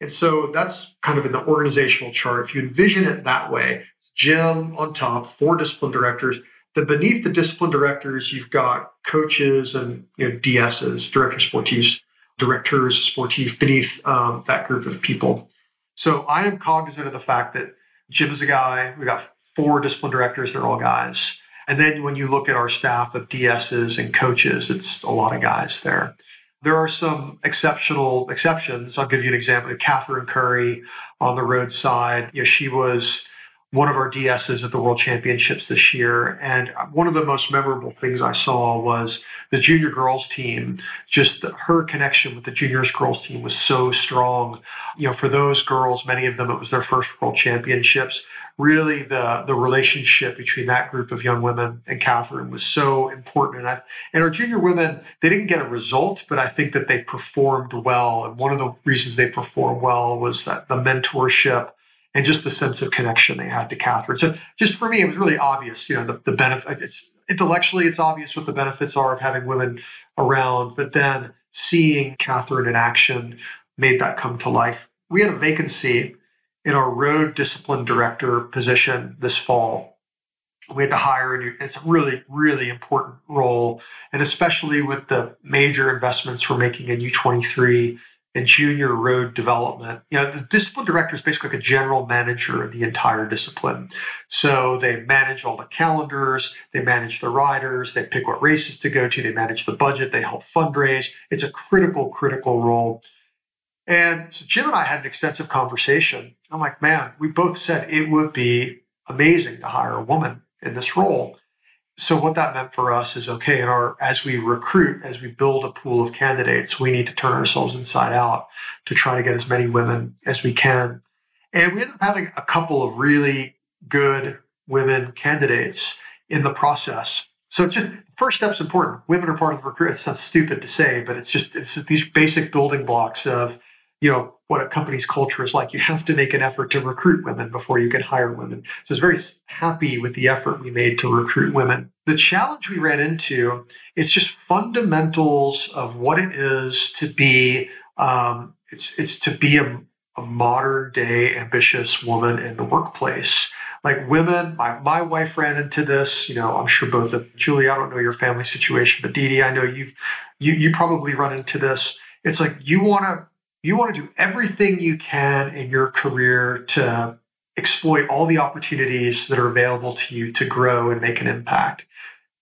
And so that's kind of in the organizational chart. If you envision it that way, Jim on top, four discipline directors, then beneath the discipline directors, you've got coaches and you know, DSs, directors sportifs, directors sportifs beneath um, that group of people. So I am cognizant of the fact that Jim is a guy. We've got four discipline directors; they're all guys. And then when you look at our staff of DSs and coaches, it's a lot of guys there. There are some exceptional exceptions. I'll give you an example. Catherine Curry on the road side. You know, she was one of our DSs at the World Championships this year. And one of the most memorable things I saw was the junior girls team. Just the, her connection with the juniors girls team was so strong. You know, for those girls, many of them, it was their first World Championships. Really, the the relationship between that group of young women and Catherine was so important. And I, and our junior women, they didn't get a result, but I think that they performed well. And one of the reasons they performed well was that the mentorship and just the sense of connection they had to Catherine. So just for me, it was really obvious, you know, the, the benefit. It's, intellectually, it's obvious what the benefits are of having women around, but then seeing Catherine in action made that come to life. We had a vacancy in our road discipline director position this fall. We had to hire a new, it's a really, really important role. And especially with the major investments we're making in U23 and junior road development. You know, the discipline director is basically like a general manager of the entire discipline. So they manage all the calendars, they manage the riders, they pick what races to go to, they manage the budget, they help fundraise. It's a critical, critical role. And so Jim and I had an extensive conversation. I'm like, man, we both said it would be amazing to hire a woman in this role so what that meant for us is okay in our as we recruit as we build a pool of candidates we need to turn ourselves inside out to try to get as many women as we can. And we ended up having a couple of really good women candidates in the process. So it's just first step's important. Women are part of the recruit. It sounds stupid to say but it's just it's these basic building blocks of you know, what a company's culture is like. You have to make an effort to recruit women before you can hire women. So I was very happy with the effort we made to recruit women. The challenge we ran into it's just fundamentals of what it is to be um, it's it's to be a, a modern day ambitious woman in the workplace like women, my, my wife ran into this. You know, I'm sure both of Julie, I don't know your family situation, but Dede, I know you've you you probably run into this. It's like you want to you want to do everything you can in your career to exploit all the opportunities that are available to you to grow and make an impact.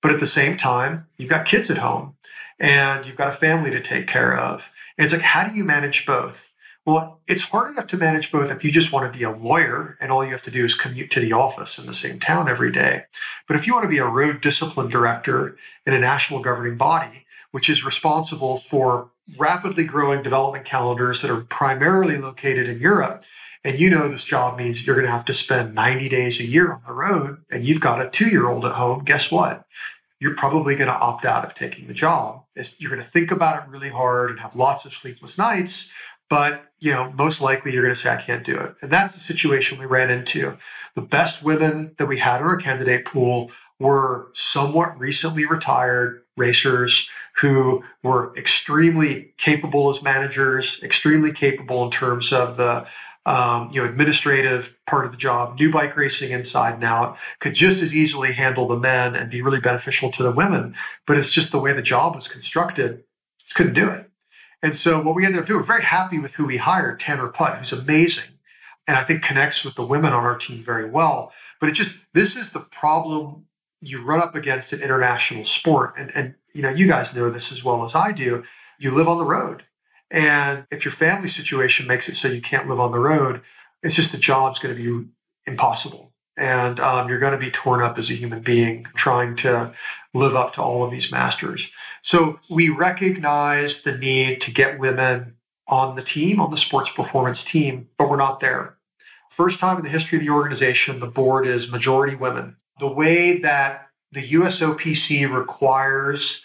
But at the same time, you've got kids at home and you've got a family to take care of. And it's like, how do you manage both? Well, it's hard enough to manage both if you just want to be a lawyer and all you have to do is commute to the office in the same town every day. But if you want to be a road discipline director in a national governing body, which is responsible for rapidly growing development calendars that are primarily located in Europe, and you know this job means you're going to have to spend 90 days a year on the road, and you've got a two year old at home, guess what? You're probably going to opt out of taking the job. You're going to think about it really hard and have lots of sleepless nights but you know most likely you're going to say i can't do it and that's the situation we ran into the best women that we had in our candidate pool were somewhat recently retired racers who were extremely capable as managers extremely capable in terms of the um, you know administrative part of the job new bike racing inside and out could just as easily handle the men and be really beneficial to the women but it's just the way the job was constructed just couldn't do it and so what we ended up doing, we're very happy with who we hired, Tanner Putt, who's amazing. And I think connects with the women on our team very well. But it just, this is the problem you run up against in international sport. And, and you know, you guys know this as well as I do. You live on the road. And if your family situation makes it so you can't live on the road, it's just the job's going to be impossible and um, you're going to be torn up as a human being trying to live up to all of these masters. So we recognize the need to get women on the team, on the sports performance team, but we're not there. First time in the history of the organization, the board is majority women. The way that the USOPC requires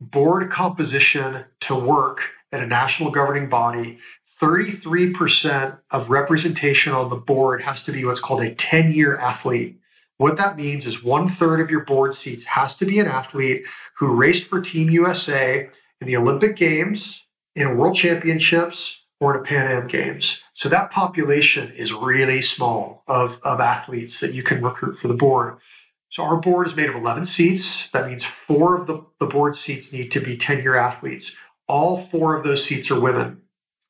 board composition to work at a national governing body 33% of representation on the board has to be what's called a 10 year athlete. What that means is one third of your board seats has to be an athlete who raced for Team USA in the Olympic Games, in World Championships, or in a Pan Am Games. So that population is really small of, of athletes that you can recruit for the board. So our board is made of 11 seats. That means four of the, the board seats need to be 10 year athletes. All four of those seats are women.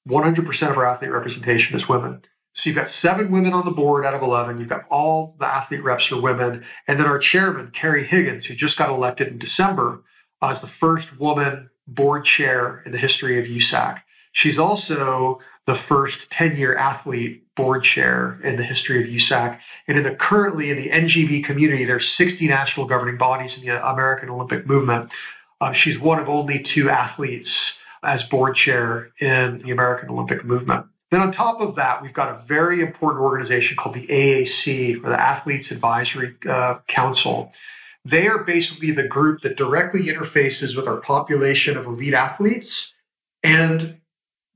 100% of our athlete representation is women. So you've got seven women on the board out of 11. You've got all the athlete reps are women. And then our chairman, Kerry Higgins, who just got elected in December, uh, is the first woman board chair in the history of USAC. She's also the first 10 year athlete board chair in the history of USAC. And in the currently in the NGB community, there's 60 national governing bodies in the American Olympic movement. Uh, she's one of only two athletes as board chair in the American Olympic movement. Then, on top of that, we've got a very important organization called the AAC, or the Athletes Advisory uh, Council. They are basically the group that directly interfaces with our population of elite athletes and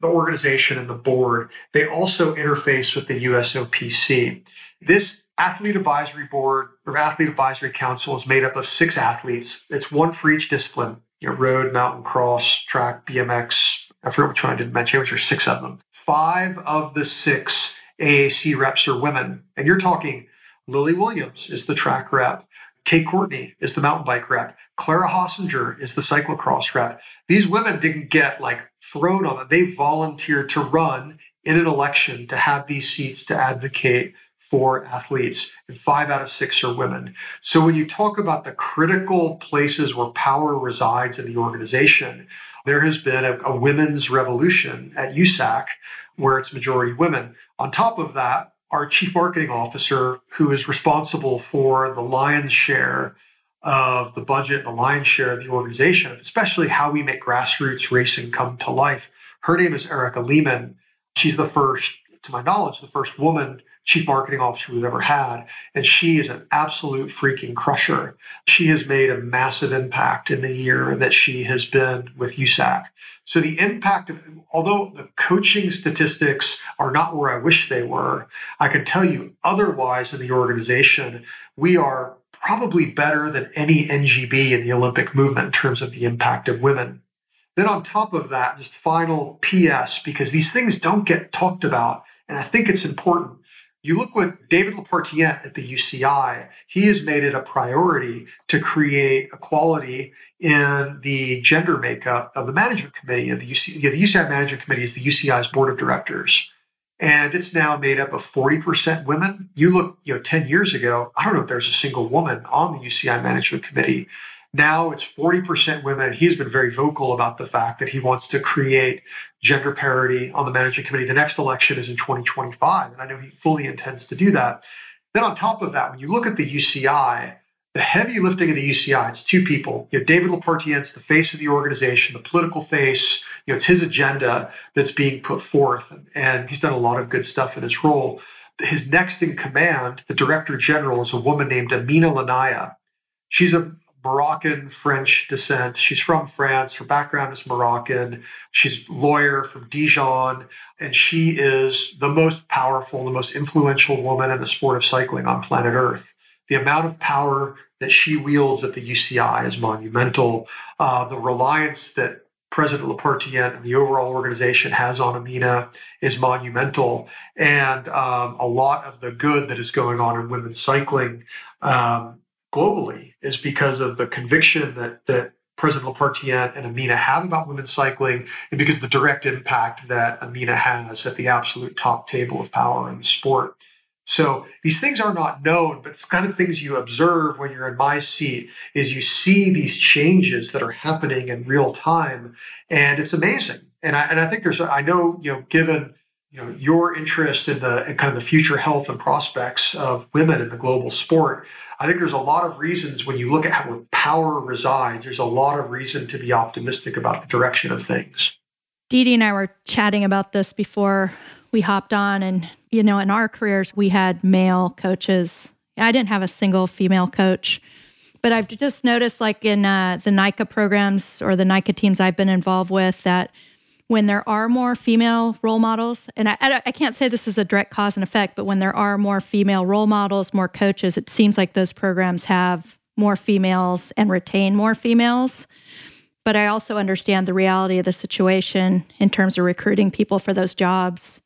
the organization and the board. They also interface with the USOPC. This athlete advisory board or athlete advisory council is made up of six athletes. It's one for each discipline you know, road, mountain, cross, track, BMX. I forget which one I didn't mention, which are six of them. Five of the six AAC reps are women. And you're talking Lily Williams is the track rep. Kate Courtney is the mountain bike rep. Clara Honsinger is the cyclocross rep. These women didn't get like thrown on them. They volunteered to run in an election to have these seats to advocate for athletes, and five out of six are women. So when you talk about the critical places where power resides in the organization, there has been a, a women's revolution at USAC where it's majority women. On top of that, our chief marketing officer, who is responsible for the lion's share of the budget, the lion's share of the organization, especially how we make grassroots racing come to life. Her name is Erica Lehman. She's the first, to my knowledge, the first woman chief marketing officer we've ever had. And she is an absolute freaking crusher. She has made a massive impact in the year that she has been with USAC. So the impact of, although the coaching statistics are not where I wish they were. I can tell you otherwise in the organization, we are probably better than any NGB in the Olympic movement in terms of the impact of women. Then, on top of that, just final PS, because these things don't get talked about. And I think it's important. You look what David Lappartient at the UCI, he has made it a priority to create equality in the gender makeup of the management committee of the UCI. The UCI management committee is the UCI's board of directors. And it's now made up of 40% women. You look, you know, 10 years ago, I don't know if there's a single woman on the UCI management committee. Now it's 40% women, and he's been very vocal about the fact that he wants to create gender parity on the management committee. The next election is in 2025, and I know he fully intends to do that. Then, on top of that, when you look at the UCI, the heavy lifting of the UCI, it's two people. You have David Lappartient's the face of the organization, the political face. You know, it's his agenda that's being put forth, and he's done a lot of good stuff in his role. His next in command, the director general, is a woman named Amina Lanaya. She's a Moroccan French descent. She's from France. Her background is Moroccan. She's a lawyer from Dijon, and she is the most powerful, the most influential woman in the sport of cycling on planet Earth. The amount of power that she wields at the UCI is monumental. Uh, the reliance that President Lappartient and the overall organization has on Amina is monumental. And um, a lot of the good that is going on in women's cycling um, globally is because of the conviction that that President Lappartient and Amina have about women's cycling, and because of the direct impact that Amina has at the absolute top table of power in the sport. So these things are not known, but it's kind of things you observe when you're in my seat is you see these changes that are happening in real time, and it's amazing. And I and I think there's I know you know given you know your interest in the in kind of the future health and prospects of women in the global sport i think there's a lot of reasons when you look at how power resides there's a lot of reason to be optimistic about the direction of things Dede and I were chatting about this before we hopped on. And, you know, in our careers, we had male coaches. I didn't have a single female coach. But I've just noticed, like in uh, the NICA programs or the NICA teams I've been involved with, that when there are more female role models, and I, I, can't say this is a direct cause and effect, but when there are more female role models, more coaches, it seems like those programs have more females and retain more females. But I also understand the reality of the situation in terms of recruiting people for those jobs.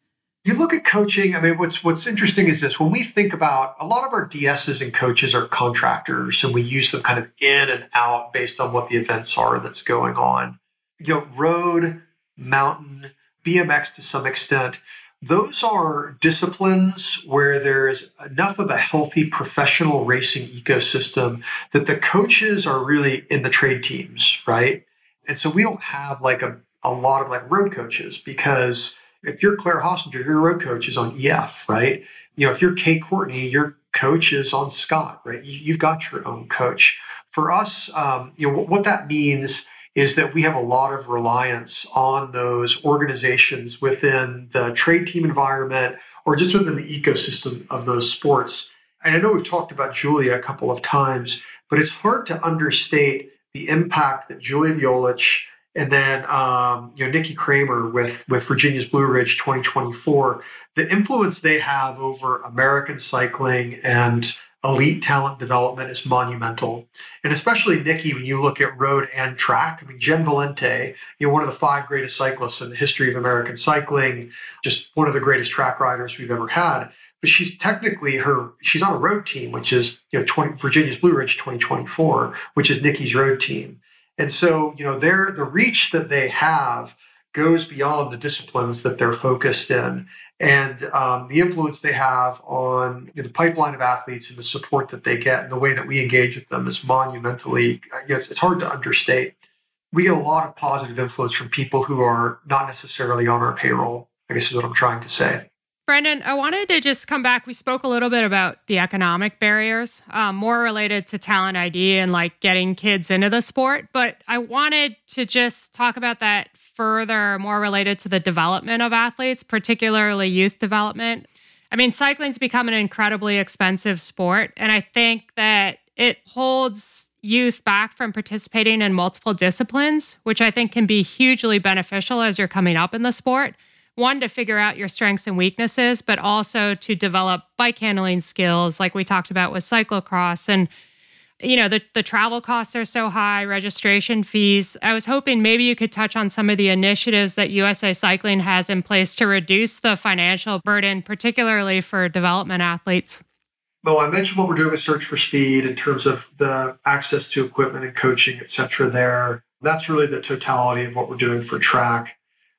You look at coaching. I mean, what's what's interesting is this: when we think about a lot of our DSs and coaches are contractors, and we use them kind of in and out based on what the events are that's going on. You know, road mountain, BMX to some extent, those are disciplines where there is enough of a healthy professional racing ecosystem that the coaches are really in the trade teams, right? And so we don't have like a, a lot of like road coaches because if you're Claire Honsinger, your road coach is on EF, right? You know, if you're Kate Courtney, your coach is on Scott, right? You, have got your own coach. For us, um, you know, what that means is that we have a lot of reliance on those organizations within the trade team environment or just within the ecosystem of those sports. And I know we've talked about Julia a couple of times, but it's hard to understate the impact that Julia Violich and then um, you know Nikki Cranmer with with Virginia's Blue Ridge 2024, the influence they have over American cycling and elite talent development is monumental. And especially Nikki, when you look at road and track, I mean, Jen Valente, you know, one of the five greatest cyclists in the history of American cycling, just one of the greatest track riders we've ever had. But she's technically her, she's on a road team, which is, you know, 20, Virginia's Blue Ridge 2024, which is Nikki's road team. And so, you know, their, the reach that they have goes beyond the disciplines that they're focused in and um, the influence they have on you know, the pipeline of athletes and the support that they get and the way that we engage with them is monumentally, you know, it's, it's hard to understate. We get a lot of positive influence from people who are not necessarily on our payroll, I guess is what I'm trying to say. Brendan, I wanted to just come back. We spoke a little bit about the economic barriers, um, more related to talent ID and like getting kids into the sport. But I wanted to just talk about that further, more related to the development of athletes, particularly youth development. I mean, cycling's become an incredibly expensive sport. And I think that it holds youth back from participating in multiple disciplines, which I think can be hugely beneficial as you're coming up in the sport. One to figure out your strengths and weaknesses, but also to develop bike handling skills, like we talked about with cyclocross. And you know the, the travel costs are so high registration fees. I was hoping maybe you could touch on some of the initiatives that usa cycling has in place to reduce the financial burden particularly for development athletes. Well i mentioned what we're doing with search for speed in terms of the access to equipment and coaching et cetera there. That's really the totality of what we're doing for track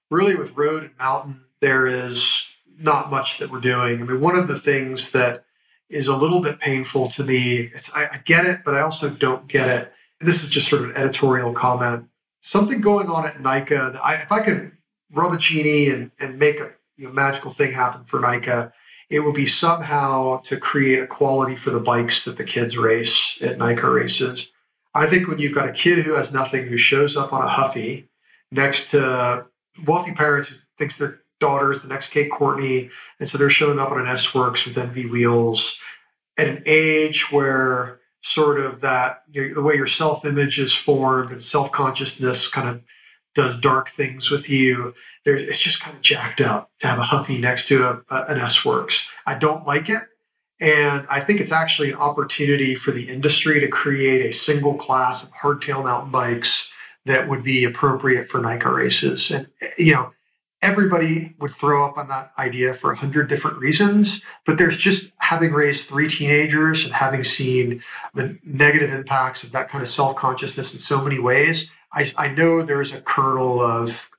really with road and mountain there is not much that we're doing i mean one of the things that is a little bit painful to me. It's, I, I get it, but I also don't get it. And this is just sort of an editorial comment. Something going on at NICA that I, if I could rub a genie and, and make a you know, magical thing happen for NICA, it would be somehow to create equality for the bikes that the kids race at NICA races. I think when you've got a kid who has nothing who shows up on a Huffy next to wealthy parents who thinks their daughter is the next Kate Courtney. And so they're showing up on an S Works with ENVE wheels at an age where sort of that, you know, the way your self image is formed and self consciousness kind of does dark things with you. There, it's just kind of jacked up to have a Huffy next to a, a, an S Works. I don't like it. And I think it's actually an opportunity for the industry to create a single class of hardtail mountain bikes that would be appropriate for NICA races. And, you know, everybody would throw up on that idea for a hundred different reasons, but there's just having raised three teenagers and having seen the negative impacts of that kind of self-consciousness in so many ways, I, I know there's a kernel of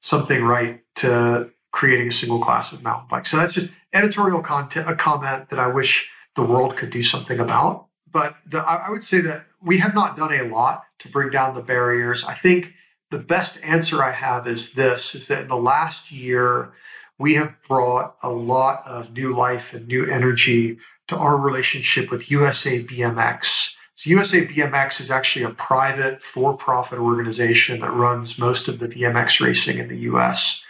something right to creating a single class of mountain bikes. So that's just editorial content, a comment that I wish the world could do something about. But the, I would say that we have not done a lot to bring down the barriers. I think the best answer I have is this is that in the last year, we have brought a lot of new life and new energy to our relationship with USA BMX. So USA BMX is actually a private for-profit organization that runs most of the BMX racing in the US.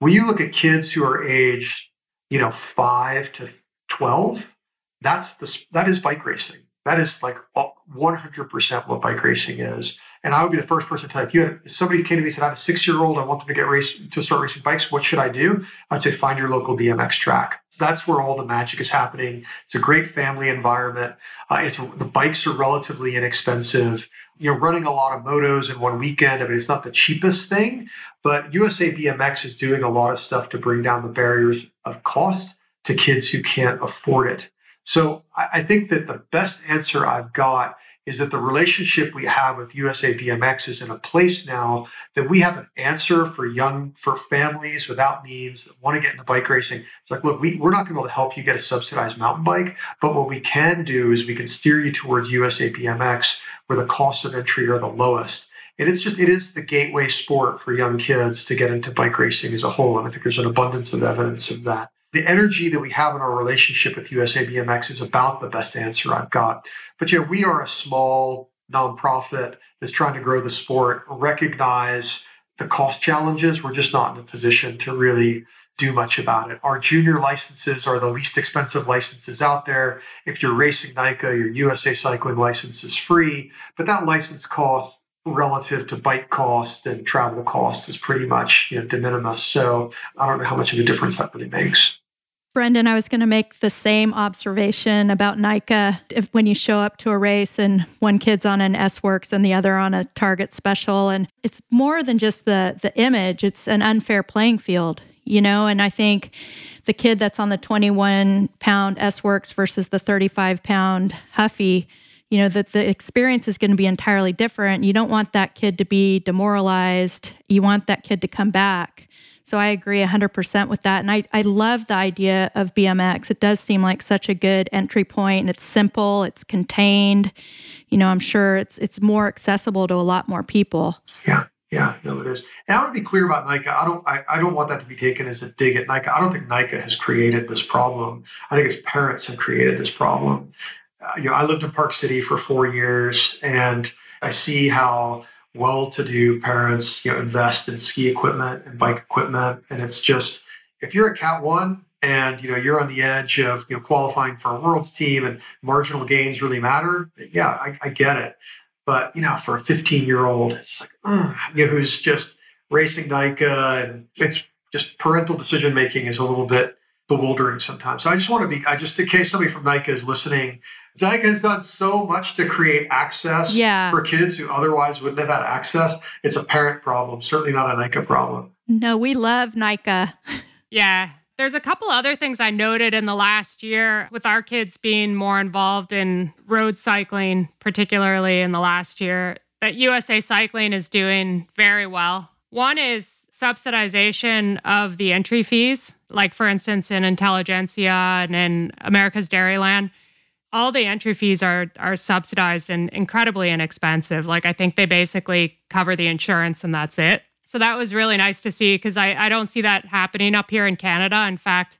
When you look at kids who are aged, you know, 5 to 12, that's the that is bike racing. That is like 100% what bike racing is. And I would be the first person to tell if you had if somebody came to me and said, I have a six year old, I want them to get race to start racing bikes, what should I do? I'd say find your local BMX track. That's where all the magic is happening. It's a great family environment. Uh, it's the bikes are relatively inexpensive. You're running a lot of motos in one weekend. I mean, it's not the cheapest thing, but USA BMX is doing a lot of stuff to bring down the barriers of cost to kids who can't afford it. So I think that the best answer I've got is that the relationship we have with USA BMX is in a place now that we have an answer for young, for families without means that want to get into bike racing. It's like, look, we, we're not going to be able to help you get a subsidized mountain bike, but what we can do is we can steer you towards USA BMX where the costs of entry are the lowest. And it's just, it is the gateway sport for young kids to get into bike racing as a whole. And I think there's an abundance of evidence of that the energy that we have in our relationship with USA BMX is about the best answer I've got. But yeah, we are a small nonprofit that's trying to grow the sport, recognize the cost challenges. We're just not in a position to really do much about it. Our junior licenses are the least expensive licenses out there. If you're racing NICA, your USA cycling license is free, but that license cost relative to bike cost and travel cost is pretty much you know, de minimis. So I don't know how much of a difference that really makes. Brendan, I was going to make the same observation about NICA. If, when you show up to a race and one kid's on an S Works and the other on a Target Special, and it's more than just the the image; it's an unfair playing field, you know. And I think the kid that's on the 21 pound S Works versus the 35 pound Huffy, you know, that the experience is going to be entirely different. You don't want that kid to be demoralized. You want that kid to come back. So I agree 100% with that. And I, I love the idea of BMX. It does seem like such a good entry point it's simple, it's contained. You know, I'm sure it's it's more accessible to a lot more people. Yeah. Yeah, no, it is. And I want to be clear about NICA. I don't I, I don't want that to be taken as a dig at NICA. I don't think NICA has created this problem. I think its parents have created this problem. Uh, you know, I lived in Park City for four years and I see how well-to-do parents, you know, invest in ski equipment and bike equipment, and it's just if you're a Cat One and you know you're on the edge of you know qualifying for a world's team and marginal gains really matter, yeah, I, I get it. But you know, for a 15 year old, it's like you know, who's just racing NICA and it's just parental decision making is a little bit bewildering sometimes. So I just want to be, I just in case somebody from NICA is listening, NICA has done so much to create access yeah. for kids who otherwise wouldn't have had access. It's a parent problem, certainly not a NICA problem. No, we love NICA. Yeah. There's a couple other things I noted in the last year with our kids being more involved in road cycling, particularly in the last year, that USA Cycling is doing very well. One is subsidization of the entry fees, like for instance in Intelligentsia and in America's Dairyland. All the entry fees are are subsidized and incredibly inexpensive. Like I think they basically cover the insurance and that's it. So that was really nice to see because I, I don't see that happening up here in Canada. In fact,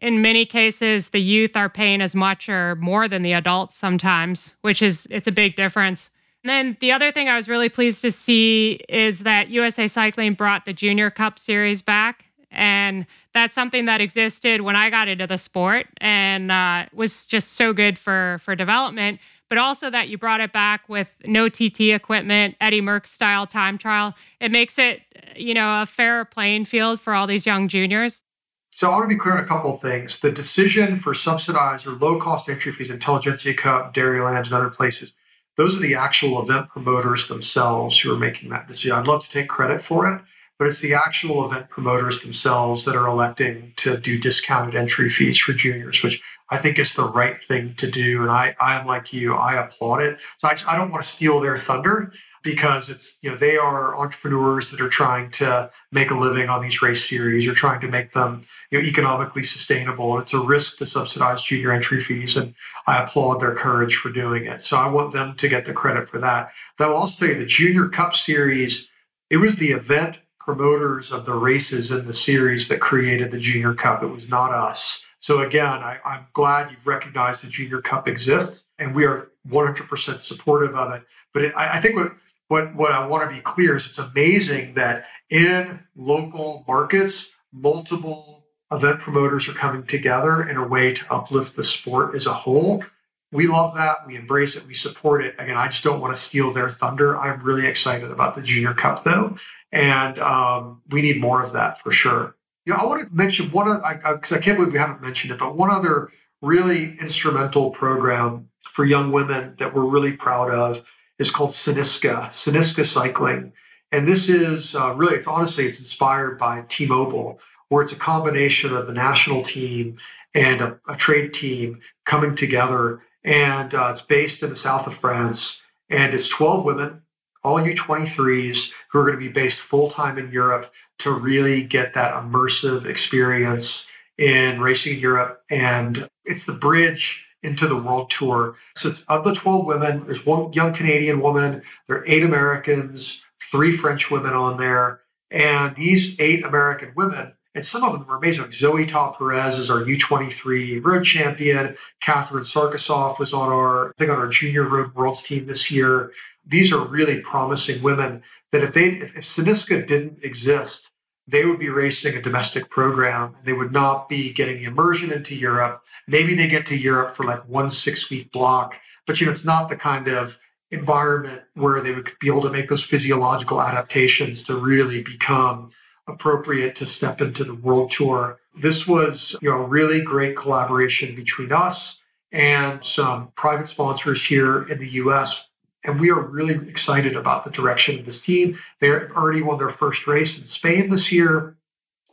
in many cases, the youth are paying as much or more than the adults sometimes, which is it's a big difference. And then the other thing I was really pleased to see is that USA Cycling brought the Junior Cup series back. And that's something that existed when I got into the sport and uh, was just so good for for development but also that you brought it back with no TT equipment, Eddie Merckx style time trial. It makes it, you know, a fair playing field for all these young juniors. So I want to be clear on a couple of things. The decision for subsidized or low cost entry fees, Intelligentsia Cup, Dairyland, and other places, those are the actual event promoters themselves who are making that decision. I'd love to take credit for it, but it's the actual event promoters themselves that are electing to do discounted entry fees for juniors, which I think is the right thing to do. And I, I am like you, I applaud it. So I, I don't want to steal their thunder because it's, you know, they are entrepreneurs that are trying to make a living on these race series or trying to make them, you know, economically sustainable. And it's a risk to subsidize junior entry fees. And I applaud their courage for doing it. So I want them to get the credit for that. I will also tell you the Junior Cup Series, it was the event promoters of the races in the series that created the Junior Cup. It was not us. So again, I, am glad you've recognized the Junior Cup exists, and we are 100% supportive of it. But it, I, I think what what what I want to be clear is it's amazing that in local markets, multiple event promoters are coming together in a way to uplift the sport as a whole. We love that. We embrace it. We support it. Again, I just don't want to steal their thunder. I'm really excited about the Junior Cup, though. And um, we need more of that for sure. You know, I want to mention one because I, I, I can't believe we haven't mentioned it, but one other really instrumental program for young women that we're really proud of is called Cynisca, Cynisca Cycling. And this is uh, really, it's honestly, it's inspired by T-Mobile, where it's a combination of the national team and a, a trade team coming together. And uh, it's based in the south of France. And it's 12 women all U23s who are going to be based full time in Europe to really get that immersive experience in racing in Europe. And it's the bridge into the world tour. So it's of the 12 women, there's one young Canadian woman, there are eight Americans, three French women on there. And these eight American women, and some of them are amazing. Like Zoe Ta Perez is our U23 road champion. Catherine Sarkisov was on our, I think, on our junior road worlds team this year these are really promising women that if they if, if Cynisca didn't exist, they would be racing a domestic program. They would not be getting immersion into Europe. Maybe they get to Europe for like one six week block, but you know it's not the kind of environment where they would be able to make those physiological adaptations to really become appropriate to step into the world tour. This was you know a really great collaboration between us and some private sponsors here in the US and we are really excited about the direction of this team. They've already won their first race in Spain this year.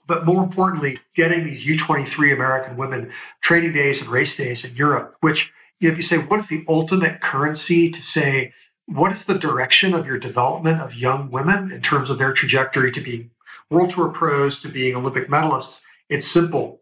But more importantly, getting these U23 American women training days and race days in Europe, which if you say, what is the ultimate currency to say, what is the direction of your development of young women in terms of their trajectory to being World Tour pros, to being Olympic medalists? It's simple.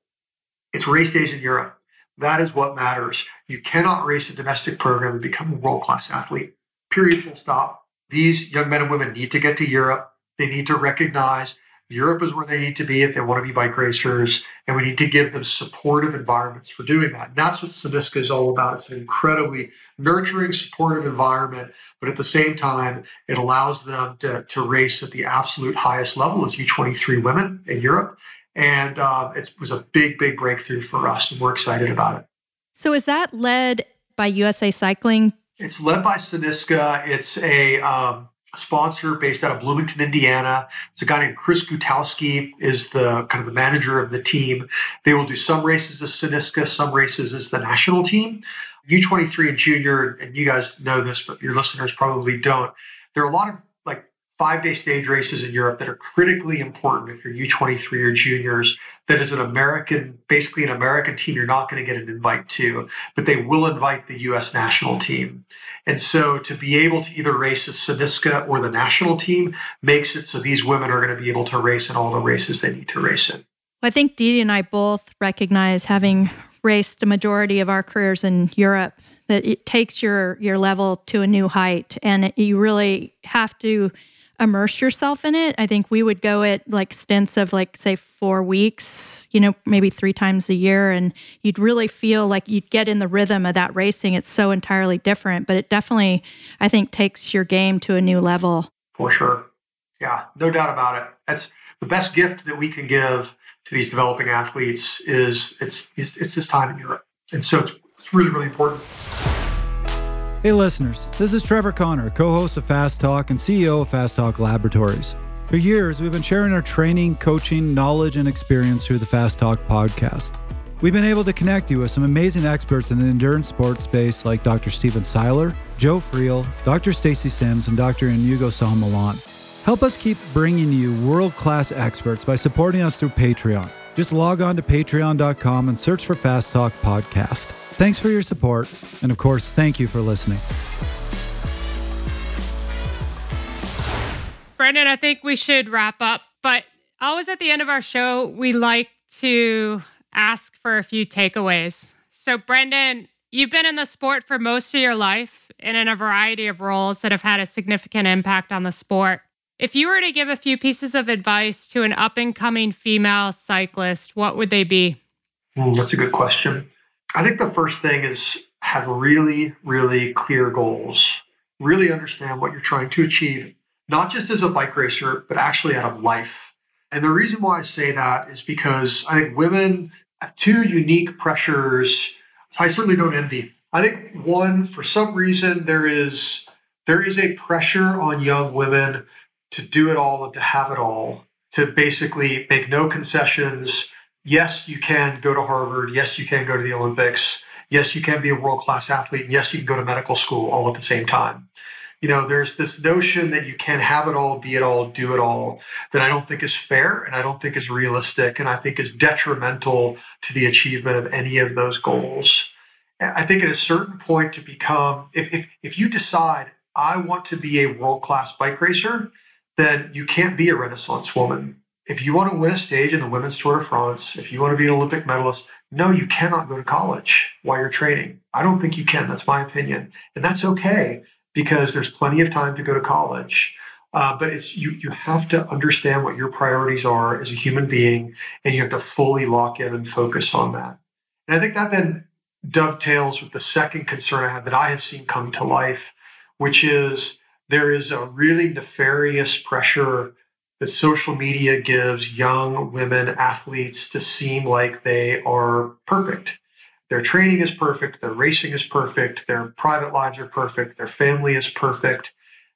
It's race days in Europe. That is what matters. You cannot race a domestic program and become a world class athlete period, full stop. These young men and women need to get to Europe. They need to recognize Europe is where they need to be if they want to be bike racers, and we need to give them supportive environments for doing that. And that's what Cynisca is all about. It's an incredibly nurturing, supportive environment, but at the same time, it allows them to, to race at the absolute highest level as U23 women in Europe. And uh, it was a big, big breakthrough for us, and we're excited about it. So, is that led by USA Cycling it's led by Cynisca. It's a um, sponsor based out of Bloomington, Indiana. It's a guy named Chris Gutowski is the kind of the manager of the team. They will do some races as Cynisca, some races as the national team. U23 and junior, and you guys know this, but your listeners probably don't. There are a lot of like five day stage races in Europe that are critically important if you're U23 or juniors. That is an American, basically an American team you're not going to get an invite to, but they will invite the US national team. And so to be able to either race as Cynisca or the national team makes it so these women are going to be able to race in all the races they need to race in. I think Dee and I both recognize having raced a majority of our careers in Europe that it takes your your level to a new height and you really have to immerse yourself in it. I think we would go at like stints of like say 4 weeks, you know, maybe 3 times a year and you'd really feel like you'd get in the rhythm of that racing. It's so entirely different, but it definitely I think takes your game to a new level. For sure. Yeah, no doubt about it. That's the best gift that we can give to these developing athletes is it's it's, it's this time in Europe, and so it's, it's really really important. Hey listeners, this is Trevor Connor, co-host of Fast Talk and CEO of Fast Talk Laboratories. For years, we've been sharing our training, coaching, knowledge, and experience through the Fast Talk podcast. We've been able to connect you with some amazing experts in the endurance sports space like Dr. Stephen Seiler, Joe Friel, Dr. Stacy Sims, and Dr. Iñigo San Millán. Help us keep bringing you world class experts by supporting us through Patreon. Just log on to patreon.com and search for Fast Talk Podcast. Thanks for your support, and of course, thank you for listening. Brendan, I think we should wrap up, but always at the end of our show, we like to ask for a few takeaways. So, Brendan, you've been in the sport for most of your life and in a variety of roles that have had a significant impact on the sport. If you were to give a few pieces of advice to an up and coming female cyclist, what would they be? Mm, that's a good question. I think the first thing is have really, really clear goals. Really understand what you're trying to achieve, not just as a bike racer, but actually out of life. And the reason why I say that is because I think women have two unique pressures I certainly don't envy. I think one, for some reason, there is there is a pressure on young women to do it all and to have it all, to basically make no concessions. Yes, you can go to Harvard. Yes, you can go to the Olympics. Yes, you can be a world class athlete. And yes, you can go to medical school all at the same time. You know, there's this notion that you can have it all, be it all, do it all, that I don't think is fair and I don't think is realistic and I think is detrimental to the achievement of any of those goals. I think at a certain point to become, if, if, if you decide, I want to be a world class bike racer, then you can't be a Renaissance woman. If you want to win a stage in the Women's Tour de France, if you want to be an Olympic medalist, no, you cannot go to college while you're training. I don't think you can. That's my opinion. And that's okay because there's plenty of time to go to college. Uh, but it's you you have to understand what your priorities are as a human being and you have to fully lock in and focus on that. And I think that then dovetails with the second concern I have that I have seen come to life, which is there is a really nefarious pressure that social media gives young women athletes to seem like they are perfect. Their training is perfect, their racing is perfect, their private lives are perfect, their family is perfect.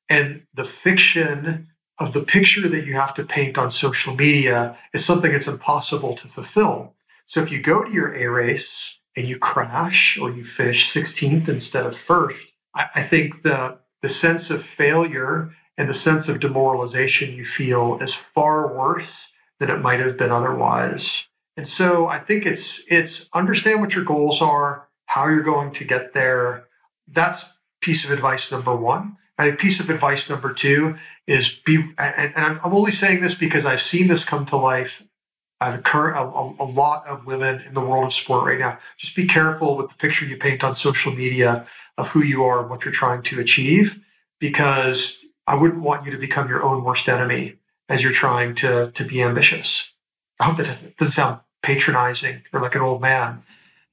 And the fiction of the picture that you have to paint on social media is something that's impossible to fulfill. So if you go to your A race and you crash or you finish 16th instead of first, I, I think the the sense of failure and the sense of demoralization you feel is far worse than it might have been otherwise. And so I think it's it's understand what your goals are, how you're going to get there. That's piece of advice number one. I think piece of advice number two is be, and, and I'm only saying this because I've seen this come to life. I've current a, a lot of women in the world of sport right now. Just be careful with the picture you paint on social media of who you are and what you're trying to achieve, because I wouldn't want you to become your own worst enemy as you're trying to to be ambitious. I hope that doesn't, doesn't sound patronizing or like an old man.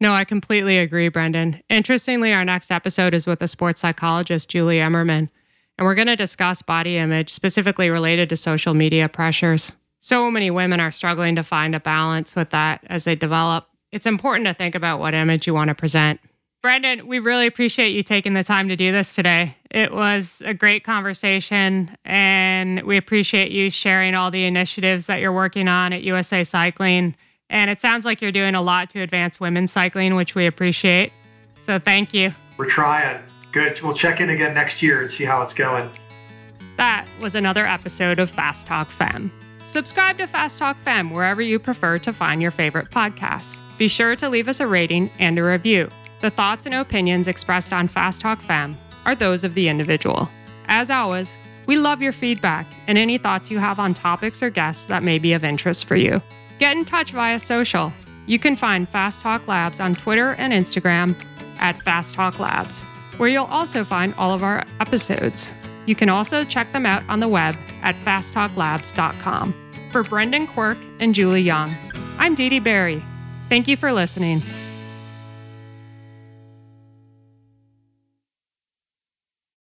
No, I completely agree, Brendan. Interestingly, our next episode is with a sports psychologist, Julie Emmerman, and we're going to discuss body image specifically related to social media pressures. So many women are struggling to find a balance with that as they develop. It's important to think about what image you want to present Brendan, we really appreciate you taking the time to do this today. It was a great conversation, and we appreciate you sharing all the initiatives that you're working on at USA Cycling. And it sounds like you're doing a lot to advance women's cycling, which we appreciate. So thank you. We're trying. Good. We'll check in again next year and see how it's going. That was another episode of Fast Talk Femme. Subscribe to Fast Talk Femme wherever you prefer to find your favorite podcasts. Be sure to leave us a rating and a review. The thoughts and opinions expressed on Fast Talk Femme are those of the individual. As always, we love your feedback and any thoughts you have on topics or guests that may be of interest for you. Get in touch via social. You can find Fast Talk Labs on Twitter and Instagram at Fast Talk Labs, where you'll also find all of our episodes. You can also check them out on the web at fasttalklabs.com. For Brendan Quirk and Julie Young, I'm Dede Barry. Thank you for listening.